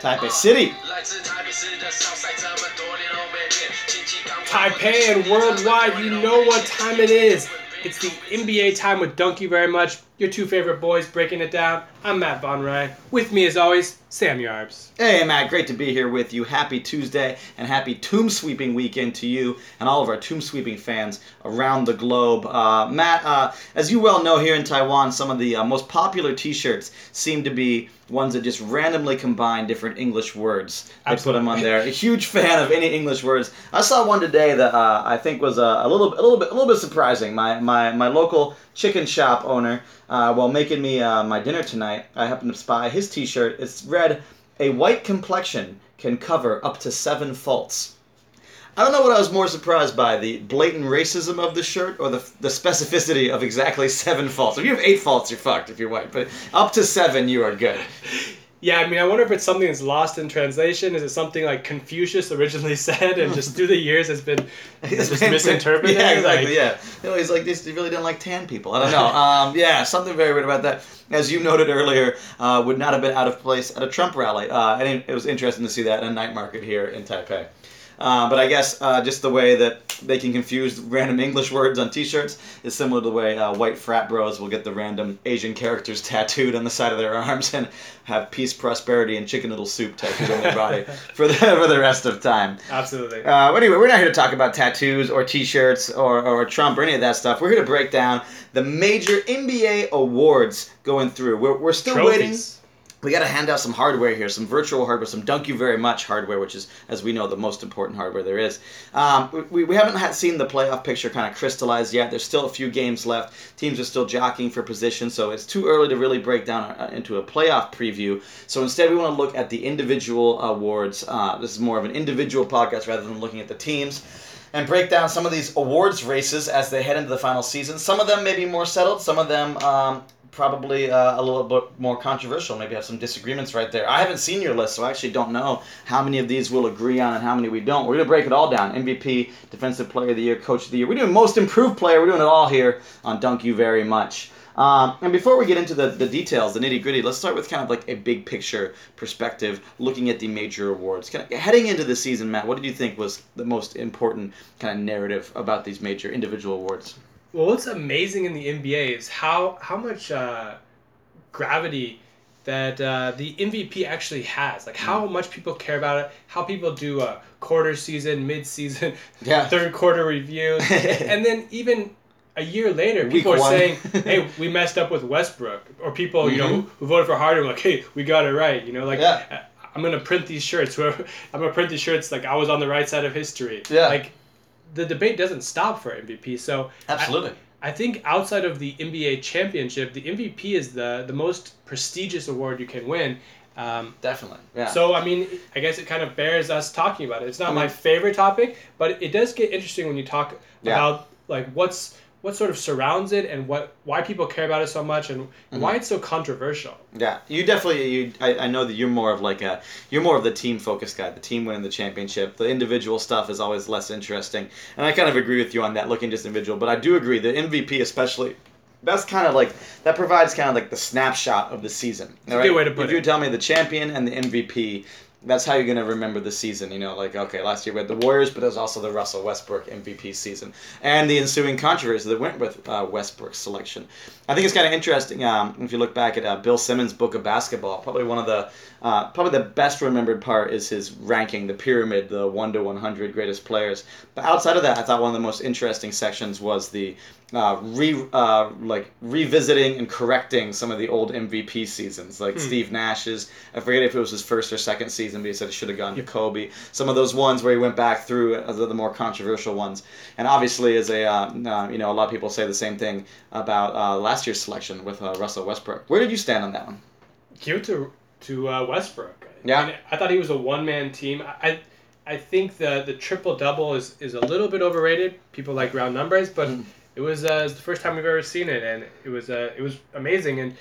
Taipei City. Taipei and worldwide, you know what time it is. It's the NBA time with You Very Much. Your two favorite boys breaking it down. I'm Matt Von Ryan. With me, as always, Sam Yarbs. Hey, Matt, great to be here with you. Happy Tuesday and happy tomb sweeping weekend to you and all of our tomb sweeping fans around the globe. Uh, Matt, uh, as you well know, here in Taiwan, some of the uh, most popular t shirts seem to be ones that just randomly combine different English words. They Absolutely. put them on there. A huge fan of any English words. I saw one today that uh, I think was uh, a little, a little bit, a little bit surprising. My, my, my local chicken shop owner, uh, while making me uh, my dinner tonight, I happened to spy his T-shirt. It's read, "A white complexion can cover up to seven faults." I don't know what I was more surprised by: the blatant racism of the shirt, or the the specificity of exactly seven faults. If you have eight faults, you're fucked if you're white. But up to seven, you are good. Yeah, I mean, I wonder if it's something that's lost in translation. Is it something like Confucius originally said, and just through the years has been It's just been- misinterpreted? Yeah, exactly. Like- yeah. Know, he's like this. He really didn't like tan people. I don't know. Um, yeah, something very weird about that. As you noted earlier, uh, would not have been out of place at a Trump rally. Uh, and it, it was interesting to see that in a night market here in Taipei. Uh, but I guess uh, just the way that they can confuse random English words on T-shirts is similar to the way uh, white frat bros will get the random Asian characters tattooed on the side of their arms and have peace, prosperity, and chicken noodle soup tattooed on their body for the for the rest of time. Absolutely. Uh, but anyway, we're not here to talk about tattoos or T-shirts or, or Trump or any of that stuff. We're here to break down the major NBA awards going through. We're, we're still waiting. We got to hand out some hardware here, some virtual hardware, some Dunk You Very Much hardware, which is, as we know, the most important hardware there is. Um, we, we haven't had, seen the playoff picture kind of crystallize yet. There's still a few games left. Teams are still jockeying for position, so it's too early to really break down uh, into a playoff preview. So instead, we want to look at the individual awards. Uh, this is more of an individual podcast rather than looking at the teams and break down some of these awards races as they head into the final season. Some of them may be more settled, some of them um, probably uh, a little bit more controversial. Maybe have some disagreements right there. I haven't seen your list, so I actually don't know how many of these we'll agree on and how many we don't. We're going to break it all down MVP, Defensive Player of the Year, Coach of the Year. We're doing Most Improved Player. We're doing it all here on Dunk You Very Much. Um, and before we get into the, the details, the nitty gritty, let's start with kind of like a big picture perspective, looking at the major awards. Kind of heading into the season, Matt, what did you think was the most important kind of narrative about these major individual awards? Well, what's amazing in the NBA is how how much uh, gravity that uh, the MVP actually has. Like Mm. how much people care about it. How people do a quarter season, mid season, Yeah. third quarter reviews, and then even a year later, Week people are one. saying, "Hey, we messed up with Westbrook," or people you know Mhm. who, voted for Harden like, "Hey, we got it right." You know, like. Yeah. I'm gonna print these shirts. I'm gonna print these shirts like I was on the right side of history. Yeah. Like, the debate doesn't stop for MVP. So Absolutely. I think outside of the NBA championship, the MVP is the the most prestigious award you can win. Um, Definitely. Yeah. so I mean, I guess it kind of bears us talking about it. It's not I my favorite topic, but it does get interesting when you talk Yeah. about like what's what sort of surrounds it and what why people care about it so much and Mm-hmm. why it's so controversial. Yeah, you definitely. You, I, I know that you're more of like a, you're more of the team focused guy. The team winning the championship. The individual stuff is always less interesting, and I kind of agree with you on that. Looking just individual, but I do agree the MVP especially. That's kind of like that provides kind of like the snapshot of the season. a good way to put if it. you tell me the champion and the MVP, that's how you're gonna remember the season. You know, like okay, last year we had the Warriors, but it was also the Russell Westbrook MVP season and the ensuing controversy that went with uh, Westbrook's selection. I think it's kind of interesting um, if you look back at uh, Bill Simmons' book of basketball. Probably one of the uh, probably the best remembered part is his ranking, the pyramid, the one to one hundred greatest players. But outside of that, I thought one of the most interesting sections was the uh, re uh, like revisiting and correcting some of the old MVP seasons, like Steve Nash's. I forget if it was his first or second season, but he said it should have gone to Kobe. Some of those ones where he went back through uh, the, the more controversial ones, and obviously, as a uh, uh, you know, a lot of people say the same thing about uh, last year's selection with uh, Russell Westbrook. Where did you stand on that one? Give it to to uh, Westbrook. Yeah. I, mean, I thought he was a one man team. I I think the the triple double is, is a little bit overrated. People like round numbers, but Mm. it was uh, it's the first time we've ever seen it, and it was uh, it was amazing. And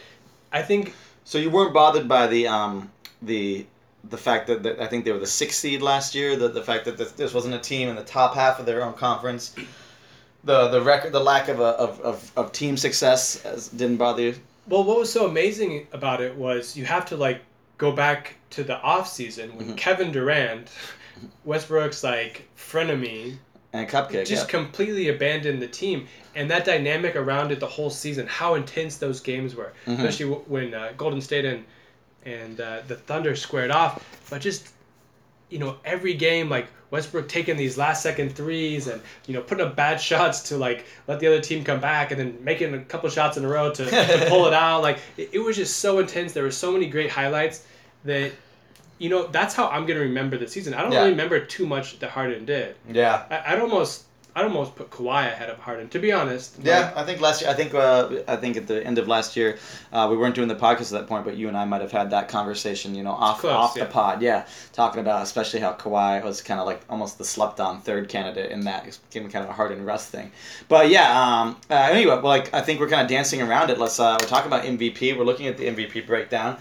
I think So you weren't bothered by the um, the the fact that, that I think they were the sixth seed last year. The the fact that this, this wasn't a team in the top half of their own conference. The the record, the lack of a, of, of, of team success as, didn't bother you. Well, what was so amazing about it was you have to like go back to the off season when Mhm. Kevin Durant, Westbrook's like frenemy, And Cupcake. just yeah. completely abandoned the team, and that dynamic around it the whole season, how intense those games were, Mhm. especially when uh, Golden State and and uh, the Thunder squared off, but just you know every game like Westbrook taking these last second threes and you know putting up bad shots to like let the other team come back and then making a couple shots in a row to, to pull it out like it, it was just so intense there were so many great highlights that you know that's how I'm gonna remember the season I don't Yeah. really remember too much that Harden did Yeah. I, I'd almost I'd almost put Kawhi ahead of Harden to be honest Yeah, I think last year. I think uh, I think at the end of last year, uh, we weren't doing the podcast at that point, but you and I might have had that conversation. You know, off close, off yeah. the pod. Yeah, talking about especially how Kawhi was kind of like almost the slept on third candidate in that, It's given kind of a Harden Russ thing. But yeah, um, uh, anyway, well, like I think we're kind of dancing around it. Let's uh, we're talking about MVP. We're looking at the MVP breakdown.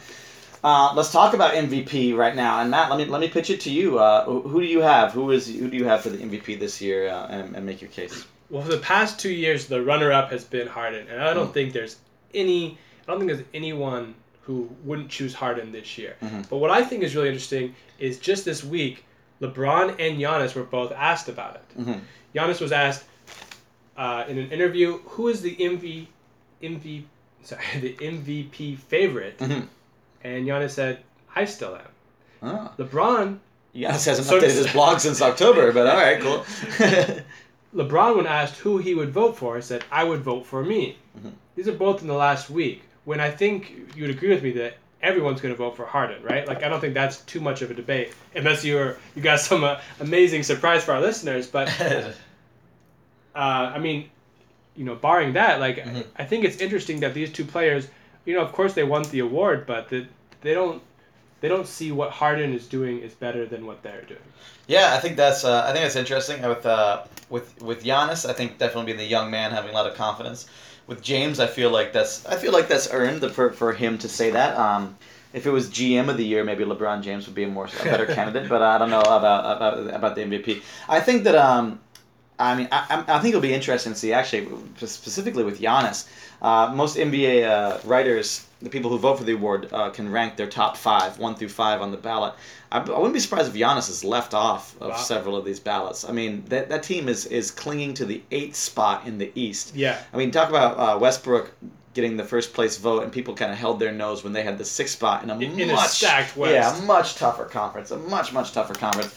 Uh, let's talk about MVP right now. And Matt, let me let me pitch it to you. Uh, who do you have? Who is who do you have for the MVP this year? Uh, and, and make your case. Well, for the past two years, the runner-up has been Harden, and I don't Mm. think there's any. I don't think there's anyone who wouldn't choose Harden this year. Mhm. But what I think is really interesting is just this week, LeBron and Giannis were both asked about it. Mhm. Giannis was asked uh, in an interview, "Who is the MV, MV, sorry, the MVP favorite?" Mhm. And Giannis said, "I still am." Oh. LeBron Giannis hasn't So- updated his blog since October, but all right, cool. LeBron, when asked who he would vote for, said, I would vote for me. Mhm. These are both in the last week. When I think you would agree with me that everyone's going to vote for Harden, right? Like, I don't think that's too much of a debate, unless you're you got some uh, amazing surprise for our listeners. But uh, I mean, you know, barring that, like, Mhm. I think it's interesting that these two players, you know, of course they won the award, but the, they don't they don't see what Harden is doing is better than what they're doing. yeah, I think that's uh, I think that's interesting with uh, with with Giannis. I think definitely being the young man having a lot of confidence. With James, I feel like that's I feel like that's earned the, for for him to say that. Um, if it was GM of the year, maybe LeBron James would be a more a better candidate. But I don't know about about about the MVP. I think that um, I mean, I, I'm- think it'll be interesting to see actually, specifically with Giannis. Uh, most NBA uh, writers, the people who vote for the award, uh, can rank their top five, one through five, on the ballot. I, I wouldn't be surprised if Giannis is left off of Wow. several of these ballots. I mean, that, that team is, is clinging to the eighth spot in the East. Yeah. I mean, talk about uh, Westbrook getting the first place vote, and people kind of held their nose when they had the sixth spot in a In- in a much stacked West. yeah, much tougher conference, a much much tougher conference.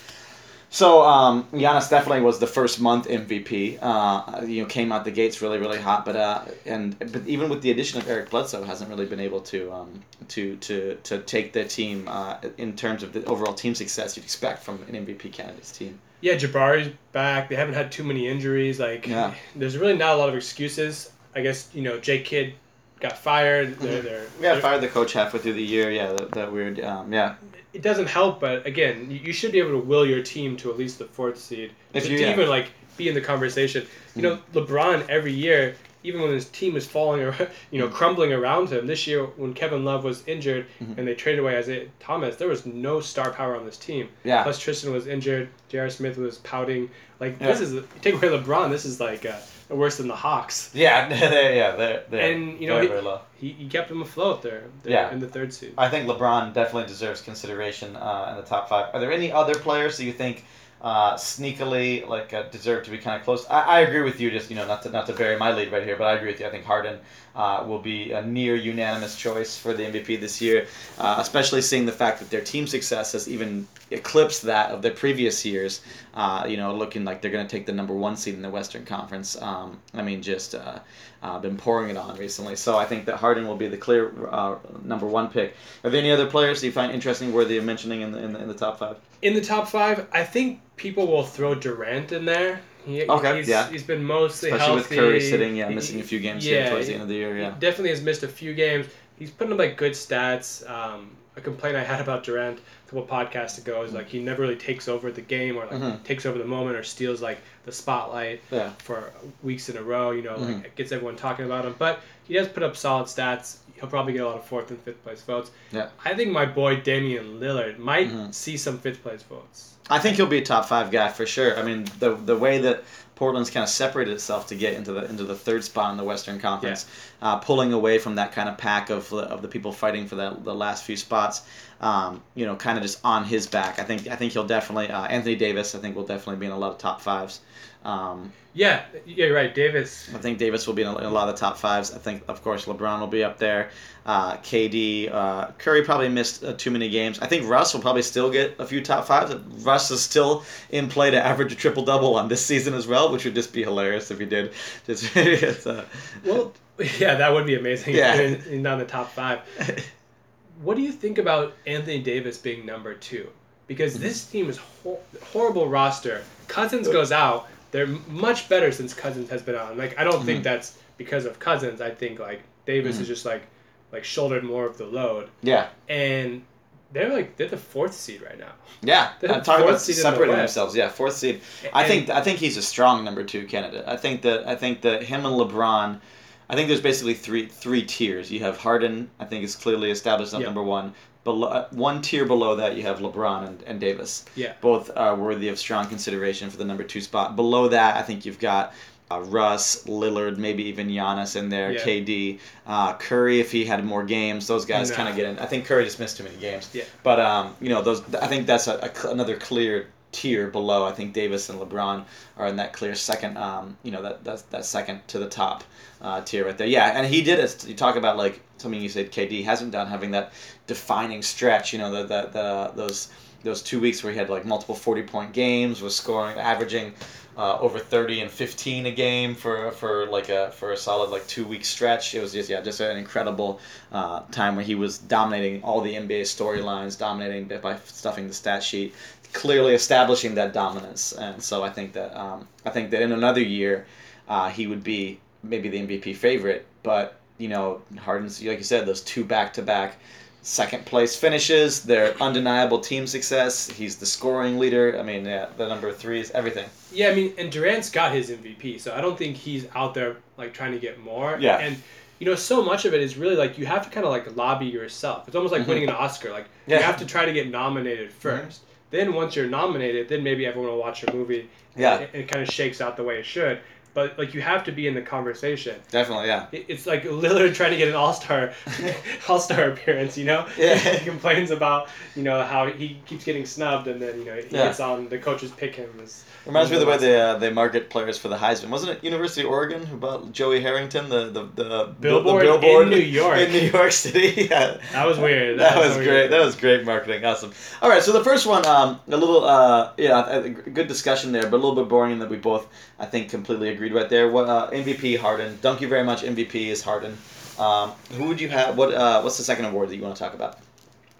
So um, Giannis definitely was the first month MVP. Uh, you know, came out the gates really really hot, but uh, and but even with the addition of Eric Bledsoe, hasn't really been able to um, to to to take the team uh, in terms of the overall team success you'd expect from an MVP candidate's team. Yeah, Jabari's back. They haven't had too many injuries. Like, Yeah. there's really not a lot of excuses. I guess you know Jay Kidd got fired. They're, they're, Mm-hmm. Yeah, they're- fired the coach halfway through the year. Yeah, that, that weird. Um, yeah, It doesn't help, but again, you, should be able to will your team to at least the fourth seed If to, you- to yeah. even like be in the conversation. You know, LeBron every year, even when his team is falling, ar- you know, crumbling around him. This year, when Kevin Love was injured Mhm. and they traded away Isaiah Thomas, there was no star power on this team. yeah. Plus Tristan was injured. J.R. Smith was pouting. Like Yeah. this is take away LeBron. This is like uh, worse than the Hawks. Yeah, they're, yeah, they're, they're And, you know, very, he- very low. He, he kept them afloat there. They're Yeah. in the third seed. I think LeBron definitely deserves consideration uh, in the top five. Are there any other players that you think uh, sneakily like uh, deserve to be kind of close? I, I agree with you. Just you know, not to not to bury my lead right here, but I agree with you. I think Harden uh, will be a near unanimous choice for the MVP this year, uh, especially seeing the fact that their team success has even eclipsed that of the previous years. Uh, you know, looking like they're going to take the number one seed in the Western Conference. Um, I mean, just uh, uh, been pouring it on recently. So I think that Harden will be the clear uh, number one pick. Are there any other players that you find interesting, worthy of mentioning in the in the, in the top five? In the top five, I think people will throw Durant in there. He, Okay, he's, yeah. He's been mostly Especially healthy. with Curry sitting, yeah, missing a few games yeah, here towards the end of the year. he Yeah. definitely has missed a few games. He's putting up like good stats. Um, a complaint I had about Durant couple podcasts ago is like he never really takes over the game or like Mhm. takes over the moment or steals like the spotlight Yeah. for weeks in a row. You know, Mhm. like gets everyone talking about him. But he does put up solid stats. He'll probably get a lot of fourth and fifth place votes. Yeah. I think my boy Damian Lillard might Mhm. see some fifth place votes. I think he'll be a top five guy for sure. I mean, the the way that Portland's kind of separated itself to get into the into the third spot in the Western Conference, yeah. uh, pulling away from that kind of pack of of the people fighting for that the last few spots. Um, you know, kind of just on his back. I think I think he'll definitely uh, Anthony Davis. I think will definitely be in a lot of top fives. Um, yeah, yeah, you're right. Davis. I think Davis will be in a, in a, lot of the top fives. I think, of course, LeBron will be up there. Uh, KD, uh, Curry probably missed uh, too many games. I think Russ will probably still get a few top fives. Russ is still in play to average a triple double on this season as well, which would just be hilarious if he did. Just, uh, well, yeah, that would be amazing. Yeah, in, in down the top five. what do you think about Anthony Davis being number two? Because mm-hmm. this team is hor- horrible roster. Cousins goes out they're much better since Cousins has been on. Like I don't mm-hmm. think that's because of Cousins. I think like Davis mm-hmm. is just like like shouldered more of the load. Yeah. And they're like they're the fourth seed right now. Yeah, they're I'm talking about separating themselves. Yeah, fourth seed. I and, think I think he's a strong number two candidate. I think that I think that him and LeBron. I think there's basically three three tiers. You have Harden. I think is clearly established as number one below uh, one tier below that you have LeBron and, and Davis. Yeah. Both are worthy of strong consideration for the number two spot. Below that, I think you've got uh, Russ, Lillard, maybe even Giannis in there, yeah. KD, uh, Curry if he had more games. Those guys kind of get in. I think Curry just missed too many games. Yeah. But um, you know, those I think that's a, a, another clear tier below. I think Davis and LeBron are in that clear second. Um, you know that that that second to the top uh, tier right there. Yeah, and he did it. You talk about like something you said KD hasn't done, having that defining stretch. You know the the, the those those two weeks where he had like multiple forty point games, was scoring, averaging. Uh, over 30 and 15 a game for for like a for a solid like two week stretch. It was just yeah just an incredible uh, time where he was dominating all the NBA storylines, dominating by stuffing the stat sheet clearly establishing that dominance. And so I think that um, I think that in another year, uh, he would be maybe the MVP favorite. But you know, Harden's like you said, those two back to back second place finishes. They're undeniable team success. He's the scoring leader. I mean, yeah, the number three is everything. Yeah, I mean, and Durant's got his MVP, so I don't think he's out there like trying to get more. Yeah. And you know, so much of it is really like you have to kind of like lobby yourself. It's almost like mm-hmm. winning an Oscar. Like yeah. you have to try to get nominated 1st mm-hmm. Then once you're nominated, then maybe everyone will watch your movie. Yeah. And it kind of shakes out the way it should. But like you have to be in the conversation. Definitely, yeah. It's like Lillard trying to get an All Star, All Star appearance. You know. Yeah. he complains about you know how he keeps getting snubbed, and then you know he yeah. gets on the coaches pick him as Reminds me of the way they uh, they market players for the Heisman. Wasn't it University of Oregon who bought Joey Harrington the the, the billboard, the billboard in New York in New York City? yeah. That was weird. That, that was, was great. That was great marketing. Awesome. All right, so the first one, um, a little uh, yeah, good discussion there, but a little bit boring in that we both I think completely agreed right there. What uh, MVP Harden? Thank you very much. MVP is Harden. Um, who would you have? What uh, what's the second award that you want to talk about?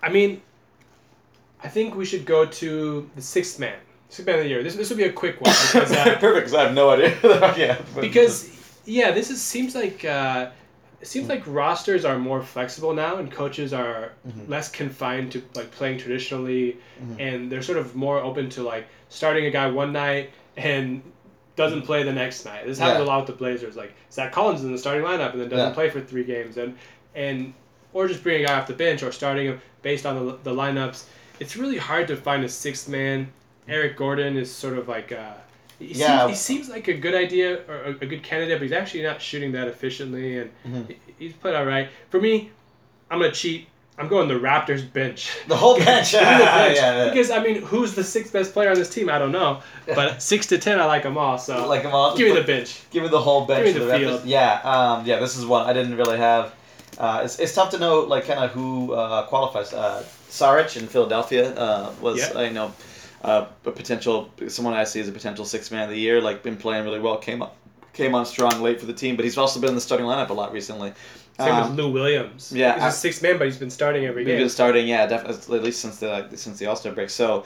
I mean, I think we should go to the sixth man. Six man of the year. This this would be a quick one because uh, perfect. Because I have no idea. yeah. Because yeah, this is seems like uh, it seems like rosters are more flexible now, and coaches are mm-hmm. less confined to like playing traditionally, mm-hmm. and they're sort of more open to like starting a guy one night and doesn't play the next night. This happens yeah. a lot with the Blazers. Like Zach Collins is in the starting lineup and then doesn't yeah. play for three games, and and or just bring a guy off the bench or starting him based on the, the lineups. It's really hard to find a sixth man Eric Gordon is sort of like uh, he, yeah. seems, he seems like a good idea or a, a, good candidate, but he's actually not shooting that efficiently, and mm-hmm. he, he's played all right. For me, I'm gonna cheat. I'm going the Raptors bench. The whole bench. the bench. yeah, yeah. Because I mean, who's the sixth best player on this team? I don't know, but six to ten, I like them all. So like them all. Give me the bench. Give me the whole bench. Give me the, the field. Raptors. Yeah, um, yeah. This is one I didn't really have. Uh, it's, it's tough to know like kind of who uh, qualifies. Uh, Saric in Philadelphia uh, was yeah. I know uh, a potential someone I see as a potential six man of the year. Like been playing really well. Came up came on strong late for the team, but he's also been in the starting lineup a lot recently. Same um, with Lou Williams. Yeah, he's a six man, but he's been starting every game. He's been starting, yeah, definitely at least since the since the All Star break. So.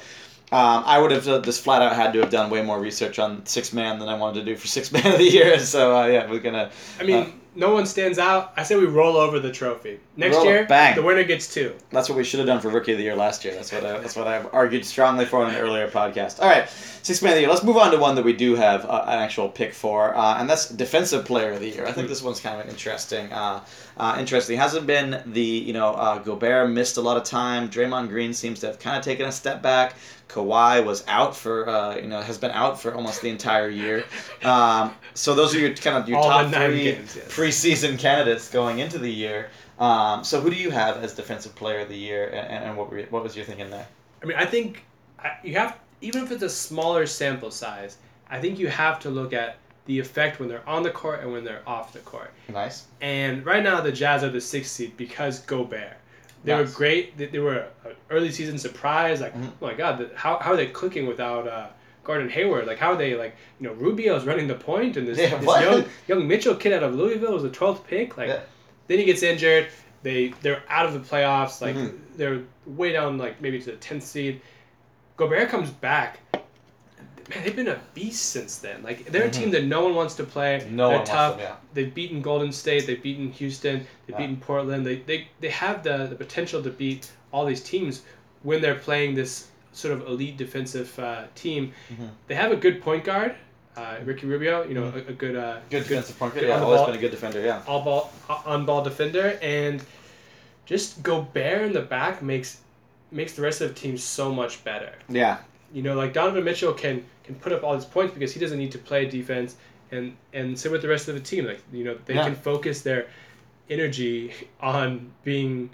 Um, I would have uh, just flat out had to have done way more research on six man than I wanted to do for six man of the year. So uh, yeah, we're gonna. I mean, uh, no one stands out, I say we roll over the trophy. Next Roll year, bang. the winner gets two. That's what we should have done for Rookie of the Year last year. That's what I, that's what I've argued strongly for in an earlier podcast. All right, Six Man of the Year. Let's move on to one that we do have uh, an actual pick for, uh, and that's Defensive Player of the Year. I think this one's kind of interesting. Uh, uh, interesting. Hasn't been the you know uh, Gobert missed a lot of time. Draymond Green seems to have kind of taken a step back. Kawhi was out for uh, you know has been out for almost the entire year. Um, so those are your kind of your All top three games, yes. preseason candidates going into the year. Um, so who do you have as defensive player of the year, and, and what were, what was your thinking there? I mean, I think you have, even if it's a smaller sample size, I think you have to look at the effect when they're on the court and when they're off the court. Nice. And right now, the Jazz are the sixth seed because Gobert. They Nice. were great. They, they were an early season surprise. Like, Mhm. oh my God, how, how are they clicking without uh, Gordon Hayward? Like, how are they, like, you know, Rubio's running the point and this, Yeah, this young, young Mitchell kid out of Louisville was the 12th pick. Like, Yeah. then he gets injured. They, they're out of the playoffs. Like, Mhm. they're way down, like, maybe to the 10th seed. Gobert comes back. Man, they've been a beast since then. Like they're a Mhm. team that no one wants to play. No they're one wants tough. them, yeah. They've beaten Golden State. They've beaten Houston. They've Yeah. beaten Portland. They, they, they have the, the potential to beat all these teams when they're playing this sort of elite defensive uh, team. Mhm. They have a good point guard, uh, Ricky Rubio. You know, a, a good, uh, Good defensive point guard. Yeah, always ball. been a good defender. Yeah. all ball on ball defender and just Gobert in the back makes makes the rest of the team so much better. Yeah. You know, like Donovan Mitchell can can put up all these points because he doesn't need to play defense, and and so with the rest of the team, like you know, they Yeah. can focus their energy on being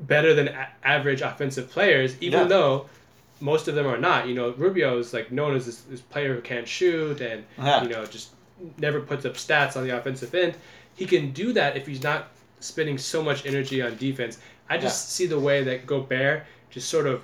better than a- average offensive players, even Yeah. though most of them are not. You know, Rubio is like known as this, this player who can't shoot and Yeah. you know just never puts up stats on the offensive end. He can do that if he's not spending so much energy on defense. I just see the way that Gobert just sort of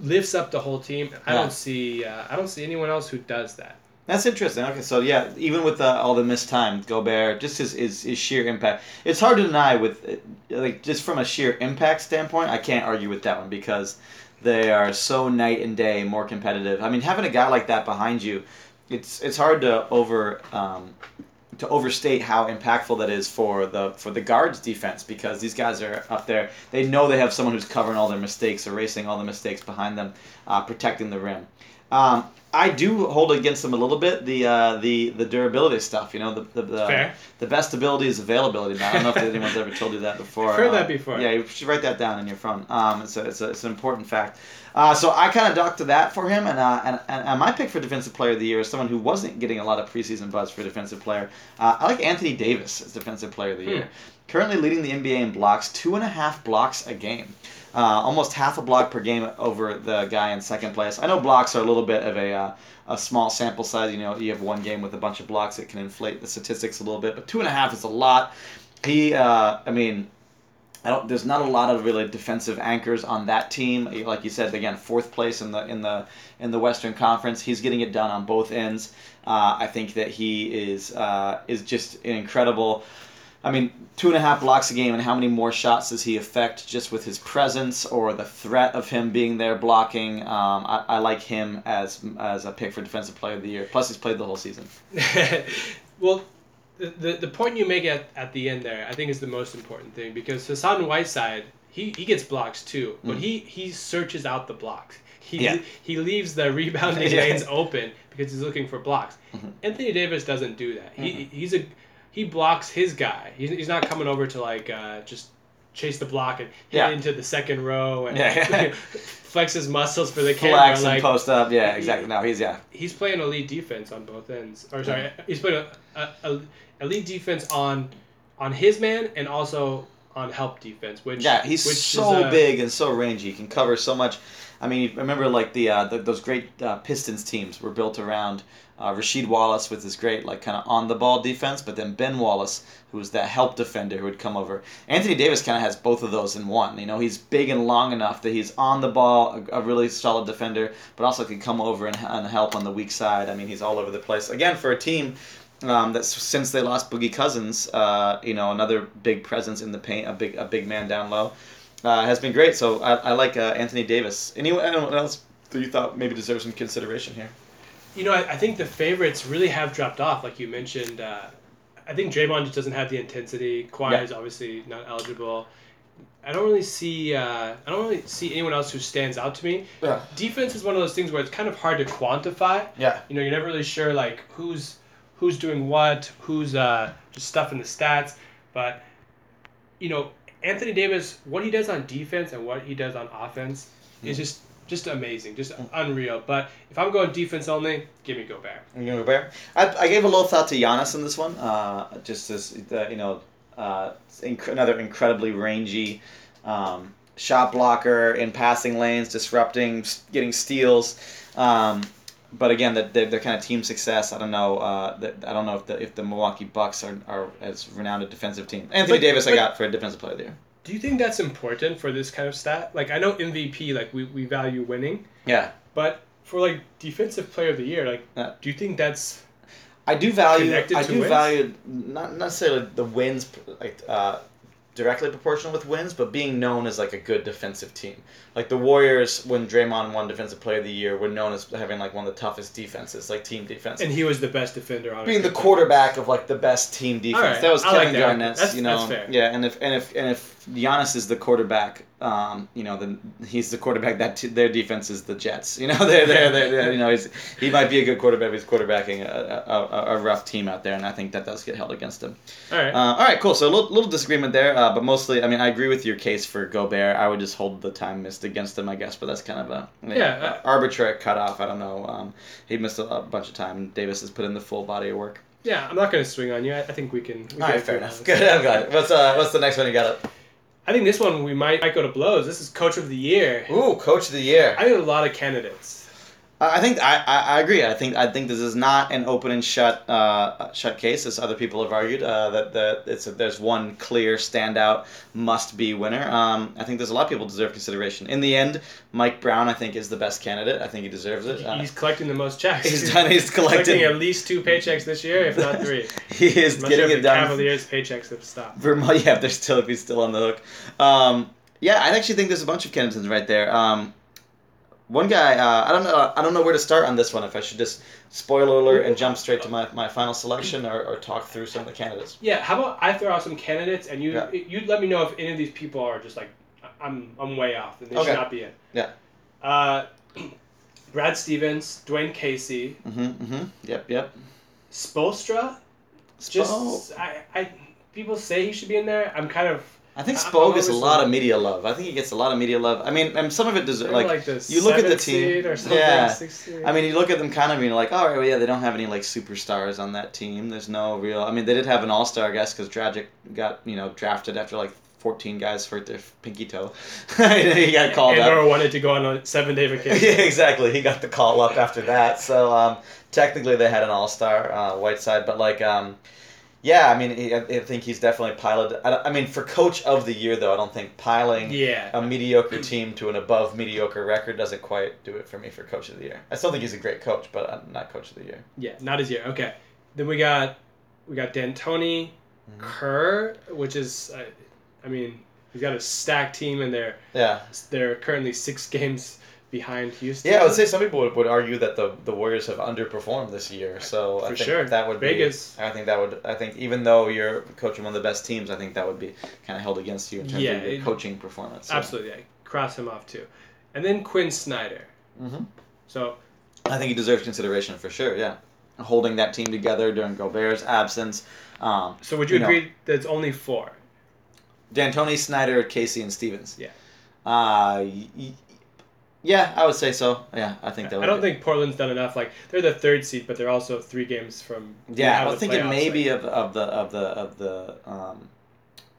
lifts up the whole team. I Yeah. don't see uh, I don't see anyone else who does that. That's interesting. Okay, so yeah, even with uh, all the missed time, Gobert, just his, his, his sheer impact. It's hard to deny with, uh, like, just from a sheer impact standpoint, I can't argue with that one because they are so night and day more competitive. I mean, having a guy like that behind you, it's it's hard to over um, to overstate how impactful that is for the for the guards defense because these guys are up there. They know they have someone who's covering all their mistakes, erasing all the mistakes behind them, uh, protecting the rim. Um, I do hold against them a little bit the uh, the the durability stuff. You know, the the, the, Fair. the best ability is availability. Now, I don't know if anyone's ever told you that before. I've heard Uh, that before. Yeah, you should write that down in your phone. Um, it's a, it's, a, it's an important fact. Uh, so I kind of docked to that for him, and, uh, and, and my pick for defensive player of the year is someone who wasn't getting a lot of preseason buzz for defensive player. Uh, I like Anthony Davis as defensive player of the year. Currently leading the NBA in blocks, two and a half blocks a game. Uh, almost half a block per game over the guy in second place. I know blocks are a little bit of a uh, a small sample size. You know, you have one game with a bunch of blocks, it can inflate the statistics a little bit, but two and a half is a lot. He, uh, I mean, I don't. There's not a lot of really defensive anchors on that team. Like you said, again, fourth place in the in the in the Western Conference. He's getting it done on both ends. Uh, I think that he is uh, is just an incredible. I mean, two and a half blocks a game, and how many more shots does he affect just with his presence or the threat of him being there blocking? Um, I, I like him as as a pick for defensive player of the year. Plus, he's played the whole season. well, the, the point you make at, at the end there, I think, is the most important thing because Hassan Whiteside, he, he gets blocks too, but Mhm. he, he searches out the blocks. He, Yeah. he leaves the rebounding Yeah. lanes open because he's looking for blocks. Mhm. Anthony Davis doesn't do that. He, Mhm. he's a he blocks his guy. He's, he's not coming over to like uh, just chase the block and hit Yeah. into the second row and Yeah. flex his muscles for the camera. Flex and Like post up. Yeah, exactly. No, he's yeah. he's playing elite defense on both ends. Or sorry, he's playing a, a, a elite defense on on his man and also on help defense. Which Yeah, he's which so is, big and so rangy. He can cover so much. I mean, remember like the, uh, the those great uh, Pistons teams were built around uh, Rasheed Wallace with his great like kind of on the ball defense, but then Ben Wallace, who was that help defender who would come over. Anthony Davis kind of has both of those in one. You know, he's big and long enough that he's on the ball, a, a really solid defender, but also can come over and, and help on the weak side. I mean, he's all over the place. Again, for a team um, that's since they lost Boogie Cousins, uh, you know, another big presence in the paint, a big a big man down low, uh, has been great. So I, I like uh, Anthony Davis. Anyone anyone else that you thought maybe deserves some consideration here? You know, I, I think the favorites really have dropped off. Like you mentioned, uh, I think Draymond just doesn't have the intensity. Kawhi Yeah. is obviously not eligible. I don't really see. Uh, I don't really see anyone else who stands out to me. Yeah. Defense is one of those things where it's kind of hard to quantify. Yeah. You know, you're never really sure like who's who's doing what, who's uh, just stuff in the stats. But you know, Anthony Davis, what he does on defense and what he does on offense is just just amazing, just unreal. But if I'm going defense only, give me Gobert. You gonna go Bear? I, I gave a little thought to Giannis in this one. Uh, just as uh, you know, uh, inc- another incredibly rangy um, shot blocker in passing lanes, disrupting, getting steals. Um, but again, that they're, they're kind of team success. I don't know. Uh, that, I don't know if the if the Milwaukee Bucks are, are as renowned a defensive team. Anthony But- Davis, I got for a defensive player of the year. Do you think that's important for this kind of stat? Like I know MVP, like we, we value winning, Yeah, but for like defensive player of the year, like do you think that's I do value. I do wins? value not necessarily the wins like uh, directly proportional with wins, but being known as like a good defensive team. Like the Warriors, when Draymond won Defensive Player of the Year, were known as having like one of the toughest defenses, like team defense. and he was the best defender on being the quarterback of like the best team defense. Alright, That was I like Kevin that. Garnett's, you know. that's fair. Yeah, and if and if and if Giannis is the quarterback, um, you know, then he's the quarterback that t- their defense is the Jets. You know, they're, they're, they're, they're you know, he's, he might be a good quarterback, but he's quarterbacking a, a, a, rough team out there, and I think that does get held against him. All right. Uh, all right, cool. So a little, little disagreement there, uh, but mostly, I mean, I agree with your case for Gobert. I would just hold the time missed against him, I guess, but that's kind of a Yeah, a arbitrary cutoff. I don't know. Um, he missed a, a bunch of time. Davis has put in the full body of work. yeah, I'm not going to swing on you. I, I think we can. We All right, fair enough. Good. I'm glad. What's uh, what's the next one you got up? I think this one we might, might go to blows. This is coach of the year. Ooh, coach of the year. I think a lot of candidates. I think I, I, I agree. I think I think this is not an open and shut uh, shut case, as other people have argued. Uh, that that it's a, there's one clear standout must be winner. Um, I think there's a lot of people deserve consideration. In the end, Mike Brown I think is the best candidate. I think he deserves it. Uh, He's collecting the most checks. he's done. He's collecting collected. at least two paychecks this year, if not three. he is not getting it the done. Cavaliers' paychecks have stopped. Vermont, yeah, they're still he's still on the hook. Um, yeah, I actually think there's a bunch of candidates right there. Um, one guy, uh, I don't know, I don't know where to start on this one. If I should just spoiler alert and jump straight to my, my final selection, or, or talk through some of the candidates. Yeah, how about I throw out some candidates and you Yeah. you let me know if any of these people are just like I'm I'm way off and they Okay. should not be in. Yeah. Uh, Brad Stevens, Dwayne Casey, Mm-hmm. Mm-hmm. Yep. Yep. Spoelstra. Just I, I people say he should be in there. I'm kind of I think I- Spo I'm gets a lot of media love. I think he gets a lot of media love. I mean, and some of it does like, like, you look at the team- seed or something. yeah. I mean, you look at them kind of, and you're like, all right, well, yeah, they don't have any like superstars on that team. There's no real. I mean, they did have an all star, I guess, because Dragic got you know drafted after like 14 guys hurt their pinky toe. he got called and up. wanted to go on a seven day vacation. yeah, exactly. He got the call up after that. So um, technically, they had an all star uh, Whiteside, but like. Um, yeah, I mean, he, I I think he's definitely piloted. I, I mean, for coach of the year, though, I don't think piling Yeah. a mediocre team to an above mediocre record doesn't quite do it for me for coach of the year. I still think he's a great coach, but I'm not coach of the year. Yeah, not his year. Okay. Then we got we got D'Antoni, Mhm. Kerr, which is uh, I mean, he's got a stacked team and they're Yeah, they're currently 6 games behind Houston. yeah. I would say some people would, would argue that the, the Warriors have underperformed this year. So I For think sure. that would Vegas. be. I think that would. I think even though you're coaching one of the best teams, I think that would be kind of held against you in terms Yeah, of your it- coaching performance. So. Absolutely. I cross him off too. And then Quinn Snyder. hmm So, I think he deserves consideration for sure. Yeah, holding that team together during Gobert's absence. Um, so would you, You know. agree that it's only 4? D'Antoni, Snyder, Casey, and Stevens. Yeah. Uh, y- yeah, I would say so. Yeah, I think that I don't be- think Portland's done enough. Like they're the third seed, but they're also 3 games from Yeah, I was thinking playoffs, maybe like- of, of the of the of the um,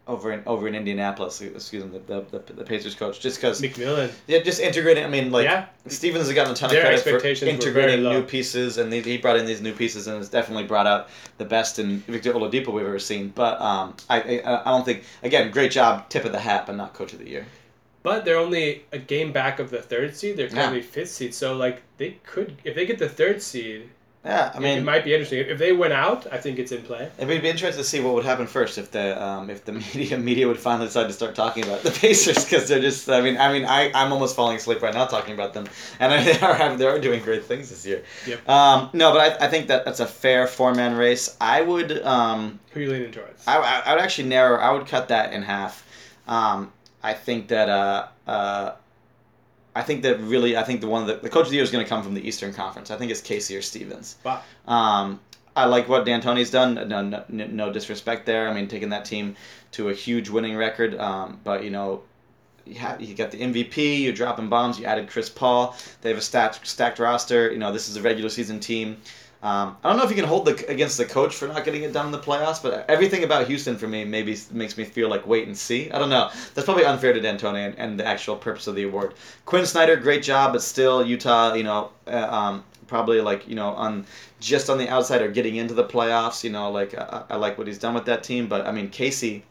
over in over in Indianapolis. Excuse me, the the, the Pacers coach, just because McMillan. yeah, just integrating. I mean, like yeah. Stevens has gotten a ton of credit for expectations were very integrating new pieces, and he, he brought in these new pieces, and has definitely brought out the best in Victor Oladipo we've ever seen. But um, I, I I don't think again, great job, tip of the hat, but not coach of the year. But they're only a game back of the third seed. They're currently fifth seed. So like they could, if they get the third seed, Yeah, I mean, it might be interesting. If they went out, I think it's in play. it would be interesting to see what would happen first if the um, if the media media would finally decide to start talking about the Pacers because they're just. I mean, I mean, I I'm almost falling asleep right now talking about them, and they are having- they are doing great things this year. Yep. Um, no, but I, I think that that's a fair four man race. I would um, Who are you leaning towards? I, I, I would actually narrow. I would cut that in half. Um, I think that uh, uh, I think that really I think the one that the coach of the year is going to come from the Eastern Conference. I think it's Casey or Stevens. Wow. Um, I like what D'Antoni's done. No, no, no disrespect there. I mean, taking that team to a huge winning record. Um, but you know, you, have, you got the MVP. You're dropping bombs. You added Chris Paul. They have a stacked stacked roster. You know, this is a regular season team. Um, I don't know if you can hold the against the coach for not getting it done in the playoffs, but everything about Houston for me maybe makes me feel like wait and see. I don't know. That's probably unfair to D'Antoni and, and the actual purpose of the award. Quinn Snyder, great job, but still Utah, you know, uh, um, probably like you know on just on the outside or getting into the playoffs. You know, like I, I like what he's done with that team, but I mean Casey.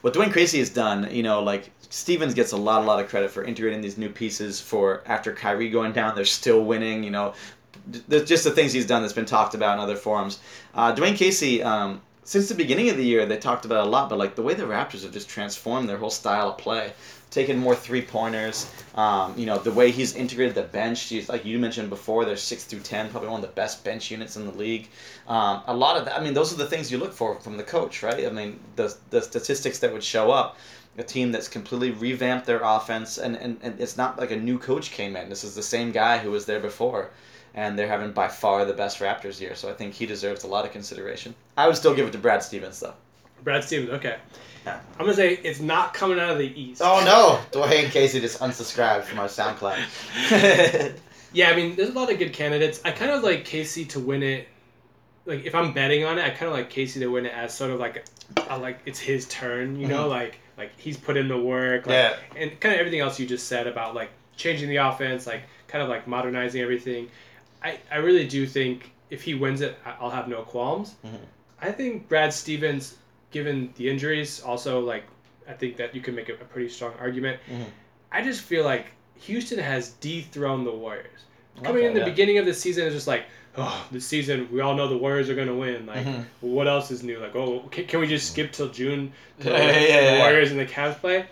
What Dwayne Casey has done, you know, like Stevens gets a lot, a lot of credit for integrating these new pieces. For after Kyrie going down, they're still winning. You know, just the things he's done that's been talked about in other forums. Uh, Dwayne Casey, um, since the beginning of the year, they talked about a lot, but like the way the Raptors have just transformed their whole style of play, taking more three pointers. Um, you know, the way he's integrated the bench. He's, like you mentioned before, they're six through ten, probably one of the best bench units in the league. Um, a lot of that. I mean, those are the things you look for from the coach, right? I mean, the the statistics that would show up. A team that's completely revamped their offense, and, and, and it's not like a new coach came in. This is the same guy who was there before and they're having by far the best Raptors year. So I think he deserves a lot of consideration. I would still give it to Brad Stevens though. Brad Stevens. Okay. Yeah. I'm gonna say it's not coming out of the East. Oh no, Dwayne Casey just unsubscribed from our SoundCloud. Yeah, I mean, there's a lot of good candidates. I kind of like Casey to win it. Like, if I'm betting on it, I kind of like Casey to win it as sort of like, a, like it's his turn. You know, Mhm. like like he's put in the work. Like, yeah, and kind of everything else you just said about like changing the offense, like kind of like modernizing everything. I, I really do think if he wins it, I'll have no qualms. Mhm. I think Brad Stevens, given the injuries, also like I think that you can make a, a pretty strong argument. Mhm. I just feel like Houston has dethroned the Warriors. Coming Okay, in the yeah. beginning of the season, it's just like, oh, this season we all know the Warriors are gonna win. Like, Mhm. what else is new? Like, oh, can, can we just skip till June to Yeah, yeah, yeah, the. Warriors and the Cavs play?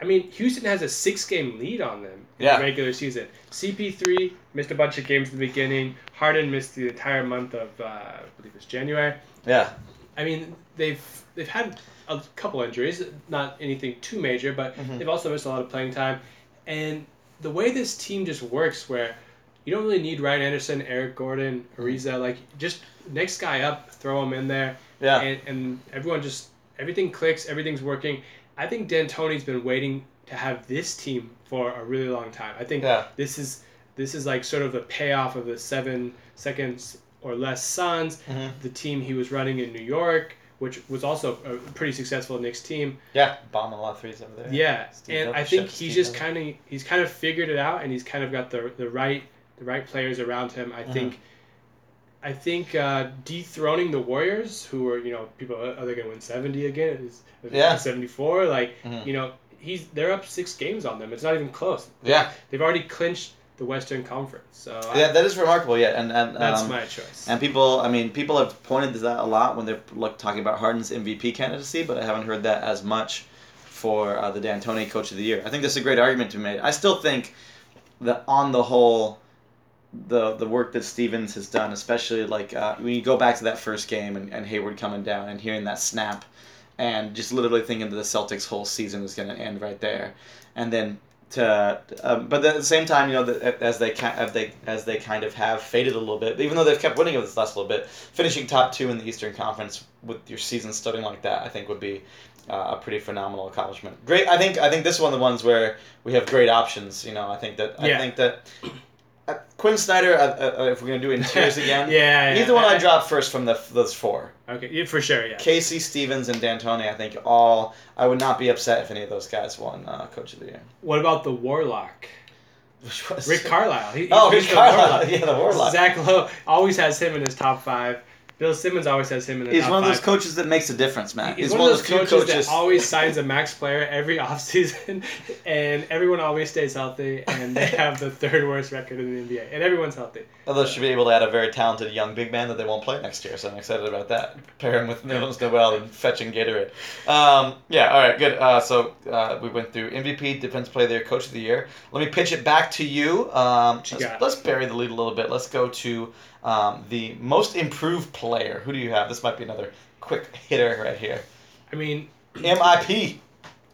I mean, Houston has a six-game lead on them in the regular season. CP3 missed a bunch of games in the beginning. Harden missed the entire month of, uh, I believe it's January. yeah, I mean, they've they've had a couple injuries, not anything too major, but Mhm. they've also missed a lot of playing time. And the way this team just works, where you don't really need Ryan Anderson, Eric Gordon, Ariza, like just next guy up, throw him in there, yeah. and and everyone just everything clicks, everything's working. I think D'Antoni's been waiting to have this team for a really long time. I think Yeah. this is this is like sort of the payoff of the seven seconds or less Suns Mhm. the team he was running in New York, which was also a pretty successful Knicks team. Yeah, bomb a lot of threes over there. Yeah, Steve and I think he's just kind of he's kind of figured it out, and he's kind of got the the right the right players around him. I Mhm. think. I think uh, dethroning the Warriors, who are you know people are they gonna win seventy again? Is Yeah. seventy four. Like Mhm. you know he's they're up six games on them. It's not even close. Yeah, They've already clinched the Western Conference. So I- yeah, that is remarkable. Yeah, and and that's um, my choice. And people, I mean, people have pointed to that a lot when they're like talking about Harden's MVP candidacy, but I haven't heard that as much for uh, the D'Antoni Coach of the Year. I think this is a great argument to be made. I still think that on the whole, the the work that Stevens has done, especially like uh, when you go back to that first game and, and Hayward coming down and hearing that snap, and just literally thinking that the Celtics' whole season was going to end right there, and then to, um, but at the same time, you know, that as they as they as they kind of have faded a little bit, even though they've kept winning over this last little bit, finishing top two in the Eastern Conference with your season starting like that, I think would be uh, a pretty phenomenal accomplishment. Great, I think I think this is one of the ones where we have great options. You know, I think that I think that. Uh, Quinn Snyder, uh, uh, if we're gonna do it in tiers again, yeah, yeah, he's the one I dropped first from the those four. Okay, yeah, for sure. Yeah. Casey, Stevens, and D'Antoni. I think all. I would not be upset if any of those guys won uh, Coach of the Year. What about the Warlock? Which was Rick Carlisle. He, Oh, Rick Carlisle. Warlock. Yeah, the Warlock. Zach Lowe always has him in his top five. Bill Simmons always has him in the He's top one of those five. coaches that makes a difference, man. He's, one, of those coaches, that always signs a max player every offseason, and everyone always stays healthy, and they have the third worst record in the NBA, and everyone's healthy. Although should be able to add a very talented young big man that they won't play next year, so I'm excited about that. Pair him with Nerlens Noel and fetching Gatorade. Um, yeah, all right, good. Uh, so uh, we went through MVP, Defense Player of the Year, Coach of the Year. Let me pitch it back to you. Um, you let's, let's bury the lead a little bit. Let's go to um, the most improved player. Who do you have? This might be another quick hitter right here. I mean, MIP.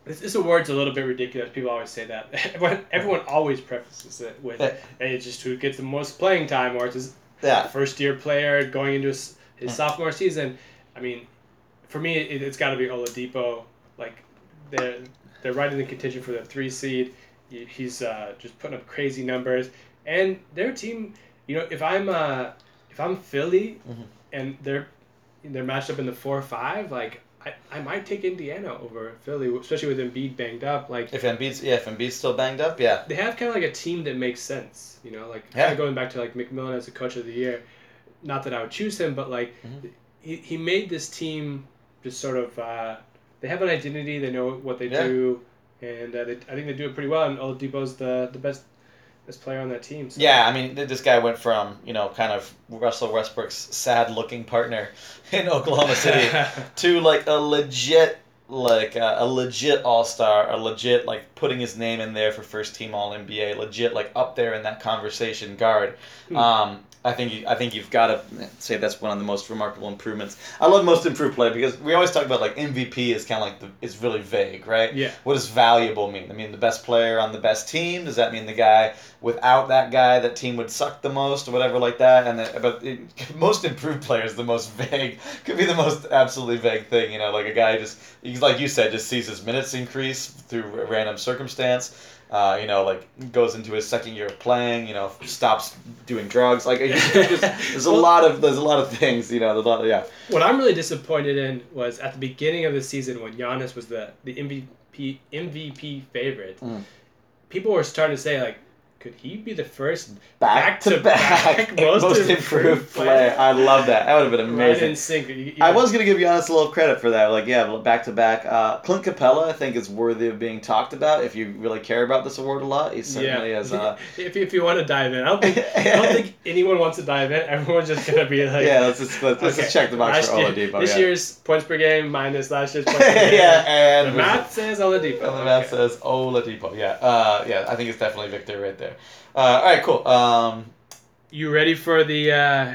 this, this award's a little bit ridiculous. People always say that. Everyone, everyone always prefaces it with, Yeah. "Hey, it's just who gets the most playing time," or it's his Yeah. first year player going into his, his Mm. sophomore season. I mean, for me, it, it's got to be Oladipo. Like, they're they're right in the contention for the three seed. He's uh, just putting up crazy numbers, and their team. You know, if I'm uh, if I'm Philly, Mhm. and they're they're matched up in the four five, like. I, I might take Indiana over Philly, especially with Embiid banged up. Like If Embiid's yeah, if Embiid's still banged up, yeah. they have kind of like a team that makes sense, you know, like Yeah. going back to like McMillan as a coach of the year. Not that I would choose him, but like Mhm. he, he made this team just sort of uh, they have an identity, they know what they Yeah. do, and uh, they, I think they do it pretty well. And Oladipo's the the best best player on that team. So. Yeah, I mean, this guy went from you know kind of Russell Westbrook's sad-looking partner in Oklahoma City to like a legit like uh, a legit all-star, a legit like putting his name in there for first team all NBA, legit like up there in that conversation guard. Hmm. Um, I think you, I think you've got to say that's one of the most remarkable improvements. I love most improved player because we always talk about like MVP is kind of like the it's really vague, right? yeah. What does valuable mean? I mean, the best player on the best team. Does that mean the guy without that guy, that team would suck the most, or whatever like that? And the, but it, most improved player is the most vague. Could be the most absolutely vague thing. You know, like a guy just, he's like you said, just sees his minutes increase through a random circumstance. Uh, you know, like goes into his second year of playing. You know, stops doing drugs. Like just, there's a Well- lot of there's a lot of things. You know, a lot. Of, yeah. What I'm really disappointed in was at the beginning of the season when Giannis was the the MVP MVP favorite. Mm. People were starting to say like, could he be the first Back to back, most, improved player. I love that. That would have been amazing. in sync? You- you I was gonna give Giannis a little credit for that. Like, yeah, back to back. Uh, Clint Capela, I think, is worthy of being talked about. If you really care about this award a lot, he certainly yeah. has. Uh, if, if you want to dive in, I don't think I don't think anyone wants to dive in. Everyone's just gonna be like, yeah, let's just let's, let's just check the box last for year- Oladipo. This yeah. year's points per game minus last year's points per game. yeah, The and math says Oladipo. And the math Okay. says Oladipo. Yeah, uh, yeah. I think it's definitely Victor right there. Uh, all right, cool. Um, You ready for the uh,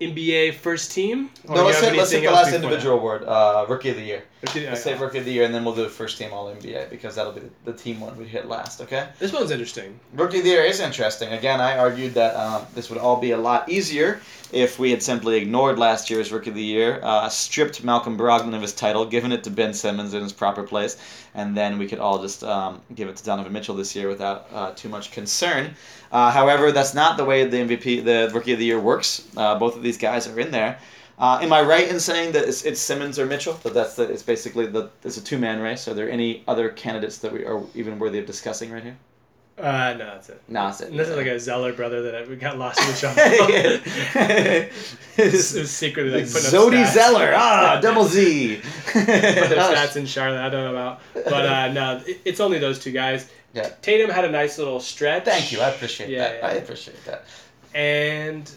NBA first team? No, let's hit, let's hit the last individual award, uh, Rookie of the Year. Okay, Let's say Rookie of the Year, and then we'll do first team All NBA because that'll be the, the team one we hit last. Okay. This one's interesting. Rookie of the Year is interesting. Again, I argued that um, this would all be a lot easier if we had simply ignored last year's Rookie of the Year, uh, stripped Malcolm Brogdon of his title, given it to Ben Simmons in his proper place, and then we could all just um, give it to Donovan Mitchell this year without uh, too much concern. Uh, however, that's not the way the MVP, the Rookie of the Year works. Uh, both of these guys are in there. Uh, am I right in saying that it's, it's Simmons or Mitchell? That that's the, it's basically the it's a two man race. Are there any other candidates that we are even worthy of discussing right here? Uh, no, that's it. No, that's it. And this is like a Zeller brother that we got lost in the shuffle. This is secretly like putting up Zodi stats. Zeller, ah, double Z. Putting up stats in Charlotte. I don't know about, but uh, no, it, it's only those two guys. Yeah. Tatum had a nice little stretch. Thank you. I appreciate Yeah, that. yeah. I appreciate that. and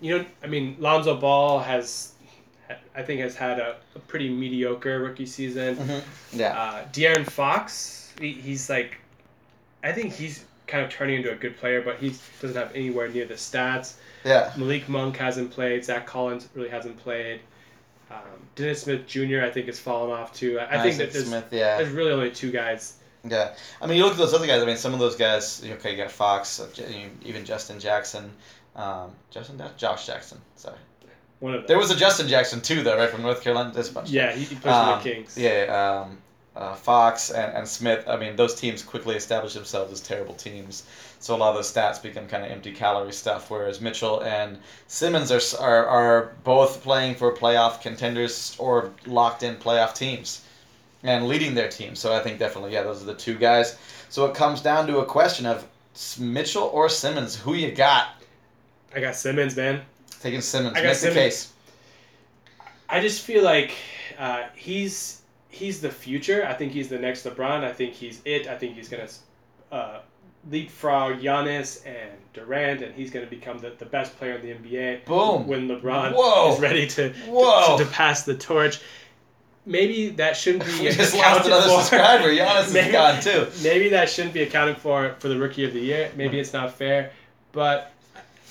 you know, I mean, Lonzo Ball has, I think, has had a, a pretty mediocre rookie season. Mm-hmm. Yeah. Uh, De'Aaron Fox, he, he's like, I think he's kind of turning into a good player, but he doesn't have anywhere near the stats. Yeah. Malik Monk hasn't played. Zach Collins really hasn't played. Um, Dennis Smith Jr. I think has fallen off too. I, I think that there's, Smith. Yeah. there's really only two guys. Yeah, I mean, you look at those other guys. I mean, some of those guys. Okay, you got Fox, uh, even Justin Jackson, um, Justin, Josh Jackson. Sorry, One of there was a Justin Jackson too, though, right from North Carolina. There's a bunch. yeah, he, he plays Um, for the Kings. Yeah, um, uh, Fox and, and Smith. I mean, those teams quickly established themselves as terrible teams. So a lot of those stats become kind of empty calorie stuff. Whereas Mitchell and Simmons are, are are both playing for playoff contenders or locked in playoff teams, and leading their team. So I think definitely, yeah, those are the two guys. So it comes down to a question of Mitchell or Simmons. Who you got? I got Simmons, man. Taking Simmons. I got Make Simmons. the case. I just feel like uh, he's he's the future. I think he's the next LeBron. I think he's it. I think he's gonna uh, leapfrog Giannis and Durant, and he's gonna become the, the best player in the NBA. Boom. When LeBron Whoa. is ready to, Whoa. to to pass the torch. Maybe that shouldn't be We just lost another for. subscriber. Giannis Maybe- is gone too. Maybe that shouldn't be accounted for for the rookie of the year. Maybe Hmm. it's not fair, but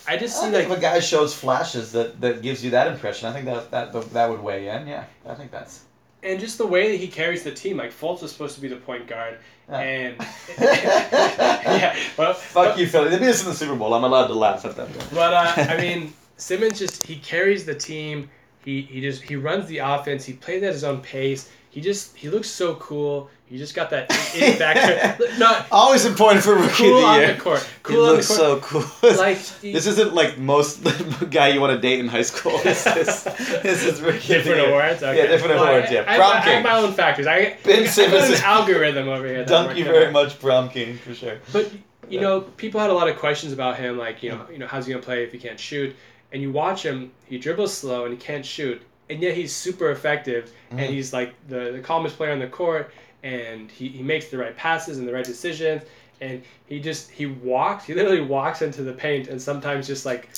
I just I see think like if a guy shows flashes that, that gives you that impression, I think that, that that would weigh in. Yeah, I think that's. and just the way that he carries the team. Like Fultz was supposed to be the point guard, Yeah. and yeah, well, Fuck you, Philly. They beat us in the Super Bowl. I'm allowed to laugh at them. But uh, I mean, Simmons just he carries the team. He he just he runs the offense. He plays at his own pace. He just he looks so cool. He just got that in factor. Not Always important for rookie cool of the year. on the court. he Cool the looks court. so cool. like he- this isn't like most guy you want to date in high school. This is this is rookie different awards. Okay. Yeah, different Well, awards. I- Yeah, I, prom I, I have my own factors. I, Ben I Simmons is- an algorithm over here. Thank you very much, Prom King, for sure. But you know, people had a lot of questions about him, like you know, you know, how's he gonna play if he can't shoot? And you watch him, he dribbles slow and he can't shoot, and yet he's super effective, Mhm. and he's like the, the calmest player on the court, and he, he makes the right passes and the right decisions, and he just he walks, he literally walks into the paint, and sometimes just like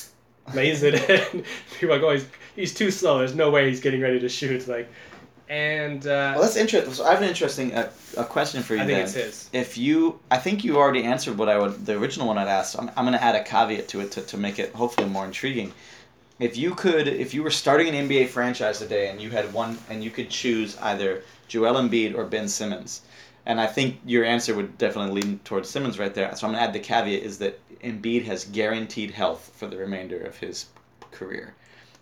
lays it in. People are like, oh, he's he's too slow. There's no way he's getting ready to shoot. Like, and uh, Well, that's interesting. So I have an interesting uh, a question for you I think then. it's his. if you i think you already answered what i would the original one i'd asked i'm, I'm going to add a caveat to it to, to make it hopefully more intriguing if you could if you were starting an nba franchise today and you had one and you could choose either joel embiid or ben simmons and i think your answer would definitely lean towards simmons right there so i'm going to add the caveat is that embiid has guaranteed health for the remainder of his career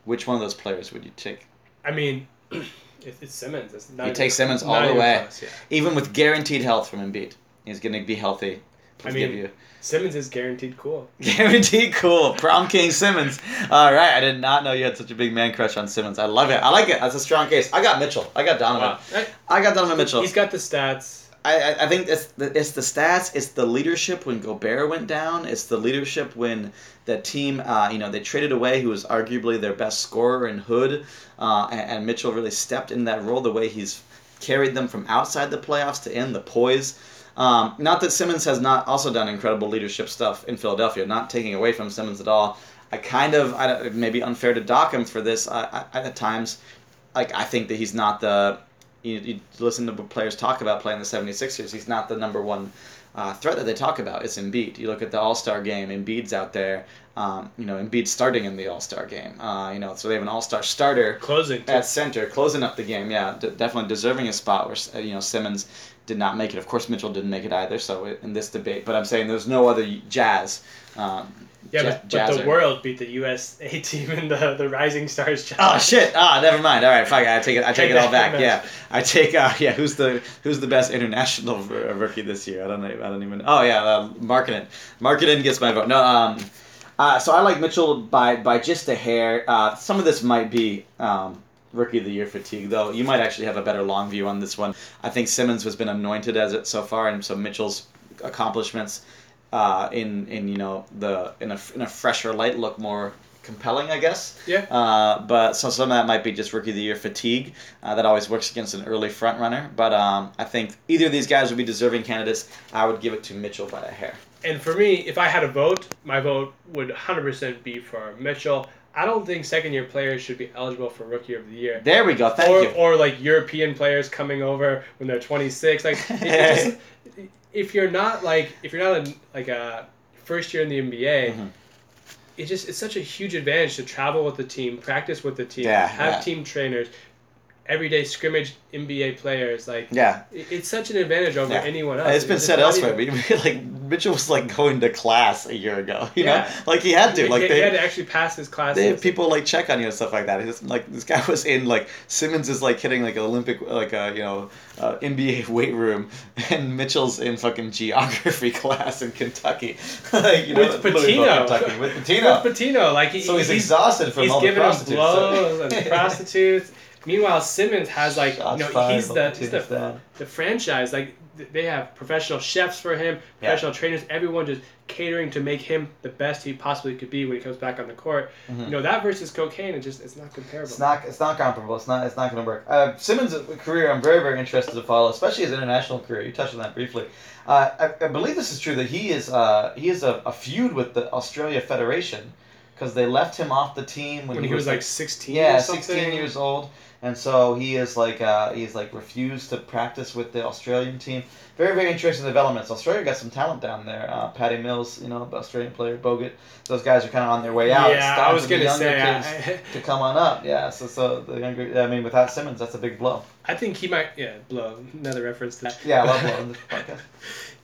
which one of those players would you take I mean, it's, it's Simmons. It's not You take Simmons all the way. yeah. even with guaranteed health from embiid he's going to be healthy I Give mean- you Simmons is guaranteed cool. Guaranteed cool. Prom King Simmons. All right. I did not know you had such a big man crush on Simmons. I love it. I like it. That's a strong case. I got Mitchell. I got Donovan. Wow. I- got Donovan Mitchell. He's got the stats. I, I, I think it's the, it's the stats. It's the leadership when Gobert went down. It's the leadership when the team, uh, you know, they traded away who was arguably their best scorer in Hood, uh, and, and Mitchell really stepped in that role the way he's carried them from outside the playoffs to in the poise. Um, not that Simmons has not also done incredible leadership stuff in Philadelphia. Not taking away from Simmons at all. I kind of, I don't, it may be unfair to dock him for this I, I, at times. Like I think that he's not the. You, you listen to players talk about playing the 76ers. He's not the number one uh, threat that they talk about. It's Embiid. You look at the All Star game. Embiid's out there. Um, you know, Embiid's starting in the All Star game. Uh, you know, so they have an All Star starter Closing. at center, closing up the game. Yeah, d- definitely deserving a spot where you know Simmons did not make it. Of course, Mitchell didn't make it either. So in this debate, but I'm saying there's no other Jazz. Um, yeah, but, but the world beat the USA team in the, the Rising Stars Oh shit! Ah, never mind. All right, fuck. it. I take it. I take Take it all back. back. Yeah, I take. Uh, yeah, who's the who's the best international r- rookie this year? I don't know. I don't even. Oh yeah, uh, Markkanen. Markkanen gets my vote. No. Um. Uh, so I like Mitchell by by just a hair. Uh, some of this might be um, rookie of the year fatigue, though. You might actually have a better long view on this one. I think Simmons has been anointed as it so far, and so Mitchell's accomplishments uh, in in you know the in a in a fresher light look more compelling, I guess. Yeah. Uh, but so some of that might be just rookie of the year fatigue. Uh, that always works against an early front runner. But um, I think either of these guys would be deserving candidates. I would give it to Mitchell by a hair. And for me, if I had a vote, my vote would 100% be for Mitchell. I don't think second year players should be eligible for Rookie of the Year. There we go. Thank or, you. or like European players coming over when they're 26. Like, just- if you're not like if you're not a, like a first year in the NBA, Mhm. it just it's such a huge advantage to travel with the team, practice with the team, Yeah, have yeah. team trainers, everyday scrimmage NBA players. Like, Yeah. it- it's such an advantage over Yeah. anyone else. It's been just said elsewhere, even- but like Mitchell was like going to class a year ago. You Yeah. know, like he had to. he, Like he they, had to actually pass his class. they have people like check on you and stuff like that. He's like this guy was in like Simmons is like hitting like an Olympic like a you know uh, NBA weight room, and Mitchell's in fucking geography class in Kentucky. like, you know, With Pitino. Kentucky, with Pitino. With Pitino, like he, So he's, he's exhausted from he's all the prostitutes. so- blows and prostitutes. Meanwhile, Simmons has like Shots you know he's the the he's the, dad. the franchise like they have professional chefs for him, Yeah. professional trainers, everyone just catering to make him the best he possibly could be when he comes back on the court. Mhm. You know that versus cocaine, it just it's not comparable. It's not. It's not comparable. It's not. It's not going to work. Uh, Simmons' career, I'm very, very interested to follow, especially his international career. You touched on that briefly. Uh, I, I believe this is true that he is. Uh, he is a, a feud with the Australia Federation because they left him off the team when, when he was like 16 yeah, or something. 16 years old, and so he is like uh, he's like refused to practice with the Australian team. Very, very interesting developments. Australia got some talent down there. Uh, Patty Mills, you know, Australian player, Bogut. Those guys are kind of on their way out. Yeah, I was gonna say. kids I, to come on up. Yeah, so so the younger. I mean, without Simmons, that's a big blow. I think he might. Yeah, blow. Another reference to that. Yeah, I love blow podcast.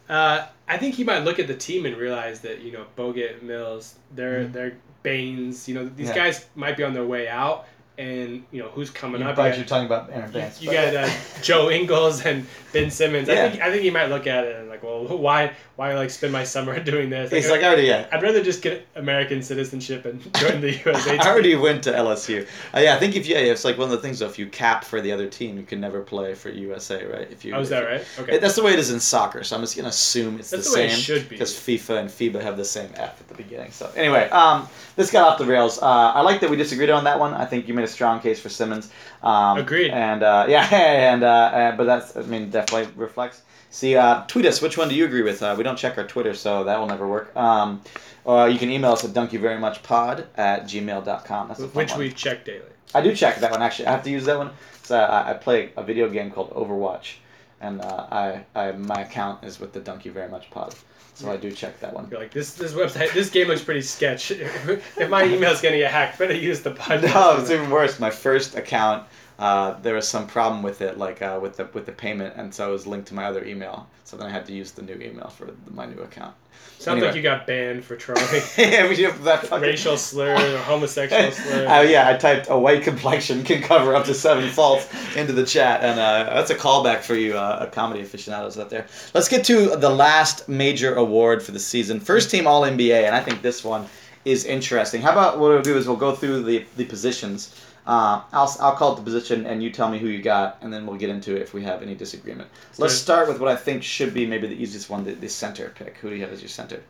Uh, I think he might look at the team and realize that you know Bogut, Mills, they're Mhm. they're Baynes. You know these Yeah. guys might be on their way out, and you know who's coming You up. probably You should talking about Aron got, Baynes. you got uh, Joe Ingles and Ben Simmons. Yeah. I think I think he might look at it and like, well, why why like spend my summer doing this? He's like, I already, yeah. I'd rather just get American citizenship and join the USA. I already went to LSU. Uh, yeah, I think if you, yeah, it's like one of the things. Though, if you cap for the other team, you can never play for USA, right? If you, Oh, is that right? Okay. It- that's the way it is in soccer. So I'm just gonna assume it's That's the the way it same should be. because FIFA and FIBA have the same F at the beginning. So anyway, um, this got off the rails. Uh, I like that we disagreed on that one. I think you made a strong case for Simmons. Um, Agreed. And uh, yeah, and uh, uh, but that's I mean definitely reflects. See, uh, tweet us. Which one do you agree with? Uh, we don't check our Twitter, so that will never work. Um, or you can email us at dunkyouverymuchpod at gmail.com. That's Which one. we check daily. I do check that one actually. I have to use that one. So I, I play a video game called Overwatch, and uh, I, I my account is with the Dunk You Very Much Pod. So I do check that one. You're like this. This website. This game looks pretty sketch. if my email's gonna get hacked, better use the podcast. No, it's even worse. My first account, uh, there was some problem with it, like uh, with the with the payment, and so it was linked to my other email. So then I had to use the new email for my new account. Sounds Anyway. like you got banned for trying. yeah, we have that fucking Racial slur or homosexual slur. Uh, yeah, I typed a white complexion can cover up to seven faults into the chat, and uh, that's a callback for you, uh, comedy aficionados out there. Let's get to the last major award for the season. First team All NBA, and I think this one is interesting. How about what we'll do is we'll go through the, the positions. Uh, I'll, I'll call it the position, and you tell me who you got, and then we'll get into it if we have any disagreement. Let's start with what I think should be maybe the easiest one, the, the center pick. Who do you have as your center?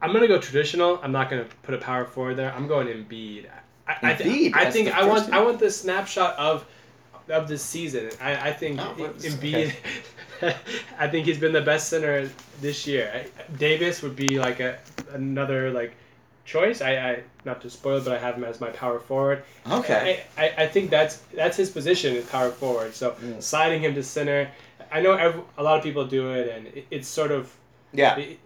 I'm gonna go traditional. I'm not gonna put a power forward there. I'm going Embiid. I, I, thi- Embiid I think I want team? I want the snapshot of of this season. I, I think Oh, Embiid. I think he's been the best center this year. I, Davis would be like a another like choice. I, I not to spoil but I have him as my power forward. Okay. I, I, I think that's that's his position is power forward. So Mm. sliding him to center. I know ev a lot of people do it, and it, it's sort of Yeah. it,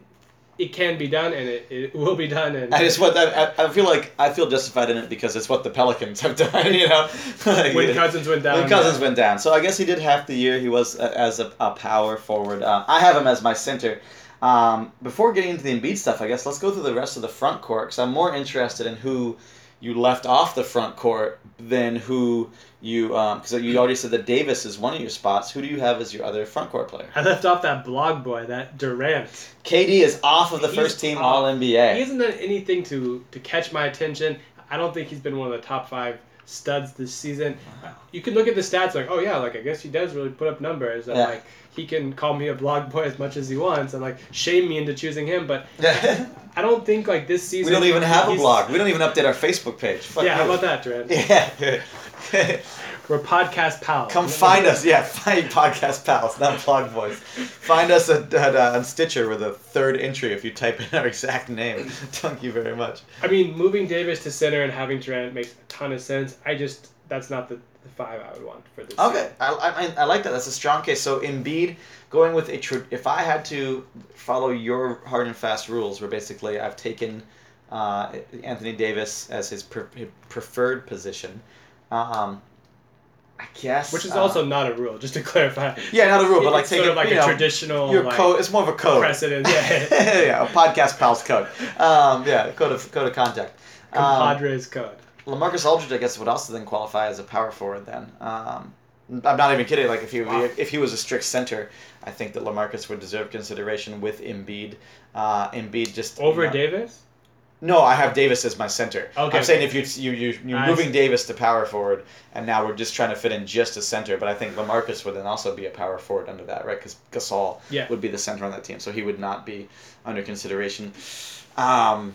it can be done, and it, it will be done. And I just want I, I feel like I feel justified in it because it's what the Pelicans have done, you know. Like, when Cousins went down, when Cousins went down, so I guess he did half the year. He was a, as a, a power forward. Uh, I have him as my center. Um, before getting into the Embiid stuff, I guess let's go through the rest of the front court because I'm more interested in who you left off the front court than who you um, because you already said that Davis is one of your spots. Who do you have as your other front court player? I left off that blog boy, that Durant. KD is off of the He's first team off. All NBA. He hasn't done anything to to catch my attention. I don't think he's been one of the top five studs this season. You can look at the stats like, oh yeah, like I guess he does really put up numbers. And Yeah. like he can call me a blog boy as much as he wants and like shame me into choosing him. But. I don't think like this season. We don't even have a blog. We don't even update our Facebook page. Fuck Yeah, how about that, Durant? Yeah. We're podcast pals. Come find us. Yeah, find podcast pals, not blog boys. Find us at, at uh, on Stitcher with a third entry if you type in our exact name. Thank you very much. I mean, moving Davis to center and having Durant makes a ton of sense. I just that's not the, the five I would want for this. Okay, I, I, I like that. That's a strong case. So Embiid going with a tr- if I had to follow your hard and fast rules, where basically I've taken uh, Anthony Davis as his pre- preferred position. Um, I guess Which is uh, also not a rule, just to clarify. yeah, not a rule, but like take sort it, of like you a know, traditional your like, code. It's more of a code. precedent. Yeah, yeah, a podcast pals code. Um, yeah, code of code of contact. Um, compadres code. LaMarcus Aldridge, I guess, would also then qualify as a power forward. Then um, I'm not even kidding. Like if he Wow. if he was a strict center, I think that LaMarcus would deserve consideration with Embiid. Uh, Embiid just you Over know- Davis. No, I have Davis as my center. Okay. I'm saying if you you you you're I moving see. Davis to power forward, and now we're just trying to fit in just a center. But I think LaMarcus would then also be a power forward under that, right? Because Gasol Yeah. would be the center on that team, so he would not be under consideration. Um,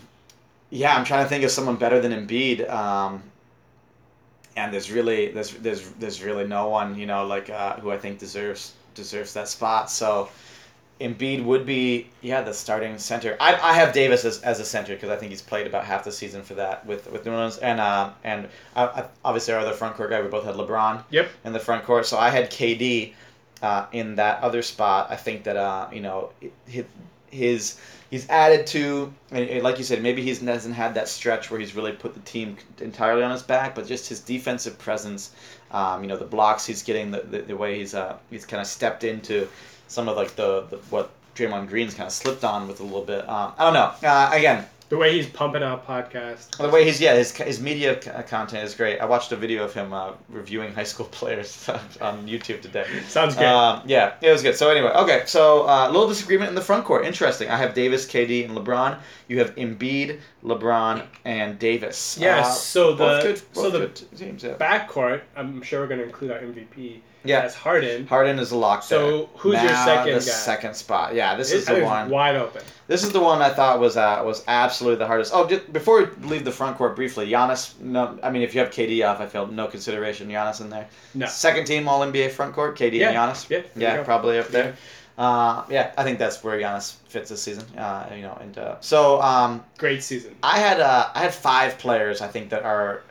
yeah, I'm trying to think of someone better than Embiid. Um, and there's really there's there's there's really no one you know like uh, who I think deserves deserves that spot. So Embiid would be yeah the starting center. I, I have Davis as, as a center because I think he's played about half the season for that with with New Orleans and uh, and uh, uh, obviously our other front court guy we both had LeBron Yep. in the front court. So I had KD uh, in that other spot. I think that uh, you know his, his he's added to like you said maybe he hasn't had that stretch where he's really put the team entirely on his back, but just his defensive presence, um, you know the blocks he's getting, the, the, the way he's uh, he's kind of stepped into some of like the, the what Draymond Green's kind of slipped on with a little bit. Um, I don't know. Uh, again, The way he's pumping out podcasts. the way he's yeah his, his media content is great. I watched a video of him uh, reviewing high school players on YouTube today. Sounds good. Um, yeah, it was good. So anyway, okay. So uh, a little disagreement in the front court. Interesting. I have Davis, KD, and LeBron. You have Embiid, LeBron, and Davis. Yes, Uh, so both the- good, so the teams. Yeah. Backcourt, I'm sure we're going to include our MVP Yeah. as Harden. Harden is locked. lock So, there. who's your Now, second the guy? second spot. Yeah, this It- is the it's one. wide open. This is the one I thought was uh, was absolutely the hardest. Oh, just before we leave the front court briefly, Giannis. No, I mean if you have KD off, I feel no consideration. Giannis in there. No. Second team All NBA front court, KD Yeah, and Giannis. yeah, yeah, probably up there. Uh, yeah, I think that's where Giannis fits this season. Uh, you know, and uh, so um, Great season. I had uh, I had five players I think that are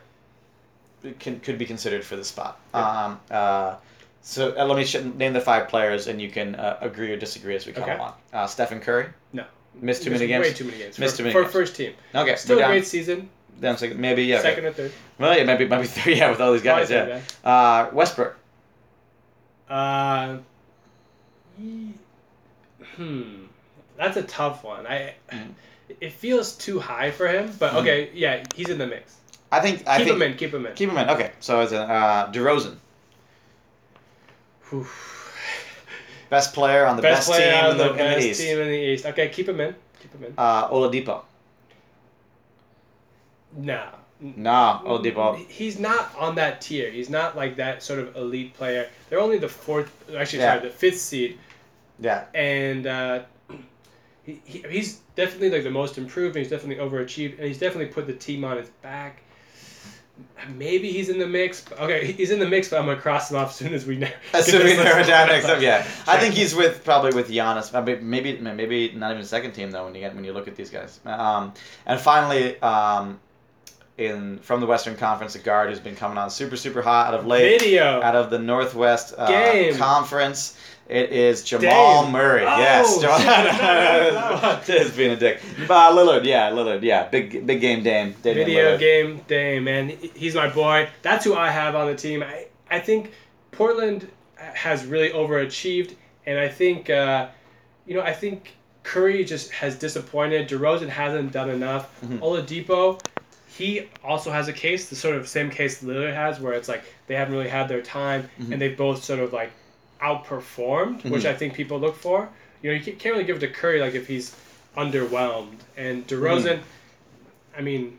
can, could be considered for the spot. Um, uh, so uh, let me sh- name the five players, and you can uh, agree or disagree as we come Okay. along. Uh, Stephen Curry No. missed too many games. Way too many games. Missed for, too many for games. first team. Okay, Still a great season. down second, maybe yeah. Second or third. Well, yeah, maybe maybe three. Yeah, with all these guys. Probably Yeah. Uh, Westbrook. Uh, ye- hmm, that's a tough one. I, Mm. it feels too high for him, but Mm. okay, yeah, he's in the mix. I think I keep think him in. Keep him in. keep him in. Okay, so as a uh, DeRozan, Best player on the best, player team in the, the in the East. team in the East. Okay, keep him in. Keep him in. Uh, Oladipo. Nah. Nah, Oladipo. He's not on that tier. He's not like that sort of elite player. They're only the fourth, actually, Yeah. sorry, the fifth seed, Yeah, and uh, he, he, he's definitely like the most improved. And he's definitely overachieved, and he's definitely put the team on his back. Maybe he's in the mix. Okay, he's in the mix, but I'm gonna cross him off as soon as we know. assuming they're down next up. Yeah, I think he's with probably with Giannis. Maybe maybe not even second team though when you get when you look at these guys. Um, and finally, um, in from the Western Conference, a guard who's been coming on super super hot out of late. video. out of the Northwest uh. Conference. It is Jamal Dame. Murray. Oh, yes, Jamal. Just being a dick. But Lillard, yeah, Lillard, yeah, big big game, Dame. Damian Video Lillard. game day, man. He's my boy. That's who I have on the team. I, I think Portland has really overachieved, and I think, uh, you know, I think Curry just has disappointed. DeRozan hasn't done enough. Mhm. Oladipo, he also has a case, the sort of same case Lillard has, where it's like they haven't really had their time, Mhm. and they both sort of like outperformed, which Mhm. I think people look for. You know, you can't really give it to Curry like if he's underwhelmed, and DeRozan. I mean,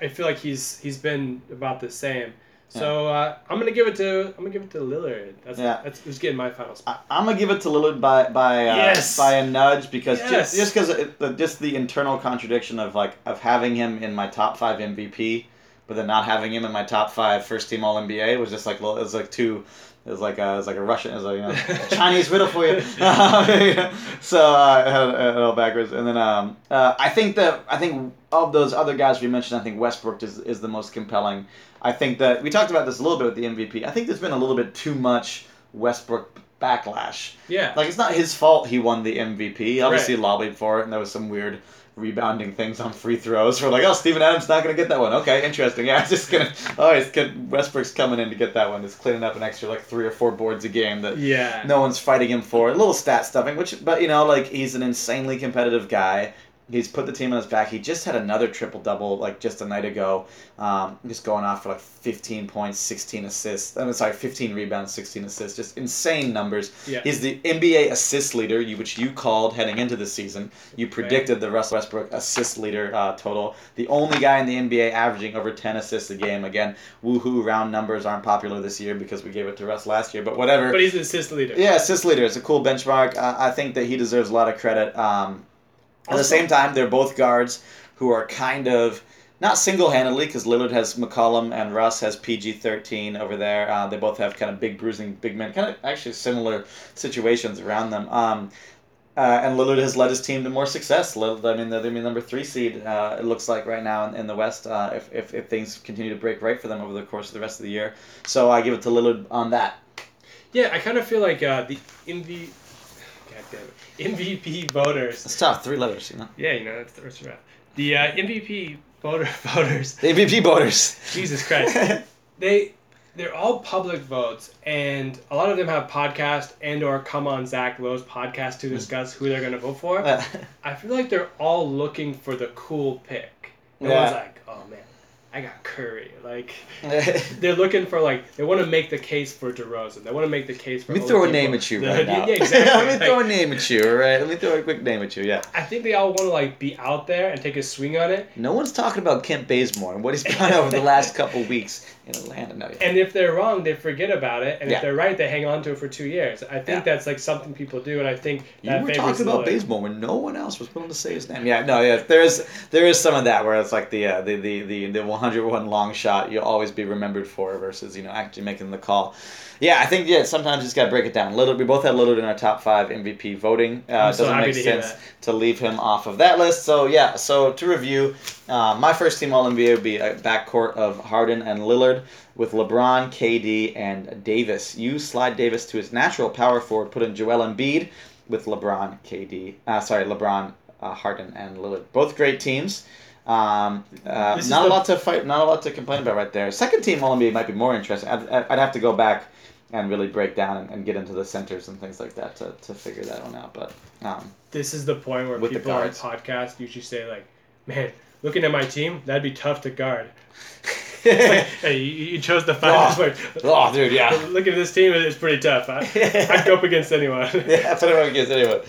I feel like he's he's been about the same. So uh, I'm gonna give it to I'm gonna give it to Lillard. That's Yeah. that's who's getting my final spot. I, I'm gonna give it to Lillard by by uh, Yes. by a nudge because Yes. just just because the just the internal contradiction of like of having him in my top five MVP, but then not having him in my top five first team All NBA was just like it was like two. It was like a, it was like a Russian, it was like you know, a Chinese riddle for you. so uh, I had it all backwards, and then um, uh, I think that I think of those other guys we mentioned, I think Westbrook is is the most compelling. I think that we talked about this a little bit with the MVP. I think there's been a little bit too much Westbrook backlash. Yeah. Like it's not his fault he won the MVP. Obviously Right. lobbied for it, and there was some weird rebounding things on free throws. We're like, oh, Steven Adams not gonna get that one. Okay, interesting. Yeah, it's just gonna. Oh, he's good. Westbrook's coming in to get that one. He's cleaning up an extra like three or four boards a game that yeah. no one's fighting him for. A little stat stuffing, which, but you know, like he's an insanely competitive guy. He's put the team on his back. He just had another triple double like just a night ago, um, just going off for like 15 points, 16 assists. I'm sorry, 15 rebounds, 16 assists. Just insane numbers. Yeah. He's the NBA assist leader, you, which you called heading into the season. You predicted the Russell Westbrook assist leader uh, total. The only guy in the NBA averaging over 10 assists a game. Again, woohoo, round numbers aren't popular this year because we gave it to Russ last year, but whatever. But he's the assist leader. Yeah, assist leader. It's a cool benchmark. Uh, I think that he deserves a lot of credit. Um, at the same time, they're both guards who are kind of not single-handedly because Lillard has McCollum and Russ has PG thirteen over there. Uh, they both have kind of big bruising big men, kind of actually similar situations around them. Um, uh, and Lillard has led his team to more success. Lillard, I mean, they're the number three seed. Uh, it looks like right now in, in the West, uh, if, if if things continue to break right for them over the course of the rest of the year. So I give it to Lillard on that. Yeah, I kind of feel like uh, the damn it, MVP voters. It's tough. Three letters, you know. Yeah, you know that's the first round. The uh, MVP voter voters. The MVP voters. Jesus Christ. they they're all public votes, and a lot of them have podcast and or come on Zach Lowe's podcast to discuss who they're gonna vote for. I feel like they're all looking for the cool pick. No Yeah. one's like, I got Curry. Like they're looking for like they want to make the case for DeRozan. They want to make the case for. Let me throw a name at you The- right now. Yeah, exactly. Let me Like, throw a name at you, all right? Let me throw a quick name at you, yeah. I think they all want to like be out there and take a swing on it. No one's talking about Kent Bazemore and what he's done over the last couple weeks in Atlanta. And if they're wrong, they forget about it. And Yeah. if they're right, they hang on to it for two years. I think Yeah. that's like something people do, and I think You were talking about Lillard. Bazemore when no one else was willing to say his name. Yeah, no, yeah. There's there is some of that where it's like the uh, the, the the the 101 long shot you'll always be remembered for versus you know actually making the call. Yeah, I think yeah. Sometimes you just gotta break it down. Lillard, we both had Lillard in our top five MVP voting. Uh, so doesn't make to sense to leave him off of that list. So yeah, so to review, uh, my first team All NBA would be a backcourt of Harden and Lillard with LeBron, KD, and Davis. You slide Davis to his natural power forward, put in Joel Embiid with LeBron, KD. Uh, sorry, LeBron, uh, Harden, and Lillard. Both great teams. Um, uh, not a lot to fight, not a lot to complain about right there. Second team All NBA might be more interesting. I'd, I'd have to go back and really break down and, and get into the centers and things like that to, to figure that one out. But um, This is the point where With the people on podcasts usually say like, "Man, looking at my team, that'd be tough to guard." Like, hey, you, chose the finest Oh. word. oh, dude, yeah. Look at this team, it's pretty tough. I, I'd go up against anyone. yeah, put it up against anyone.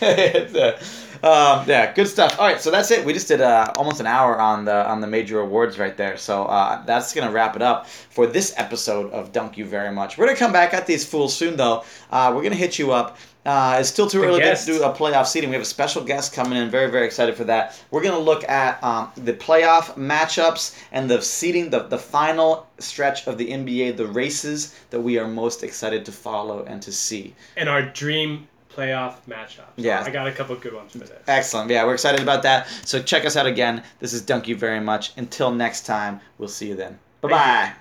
Uh, um, yeah, good stuff. All right, so that's it. We just did uh, almost an hour on the on the major awards right there. So uh, that's gonna wrap it up for this episode of Dunk You Very Much. We're gonna come back at these fools soon, though. Uh, we're gonna hit you up. Uh, it's still too early to do a playoff seeding. We have a special guest coming in. Very, very excited for that. We're going to look at um, the playoff matchups and the seeding, the, the final stretch of the NBA, the races that we are most excited to follow and to see. and our dream playoff matchup. Yeah. I got a couple good ones for this. Excellent. Yeah, we're excited about that. So check us out again. This is Dunk You Very Much. Until next time, we'll see you then. Bye bye.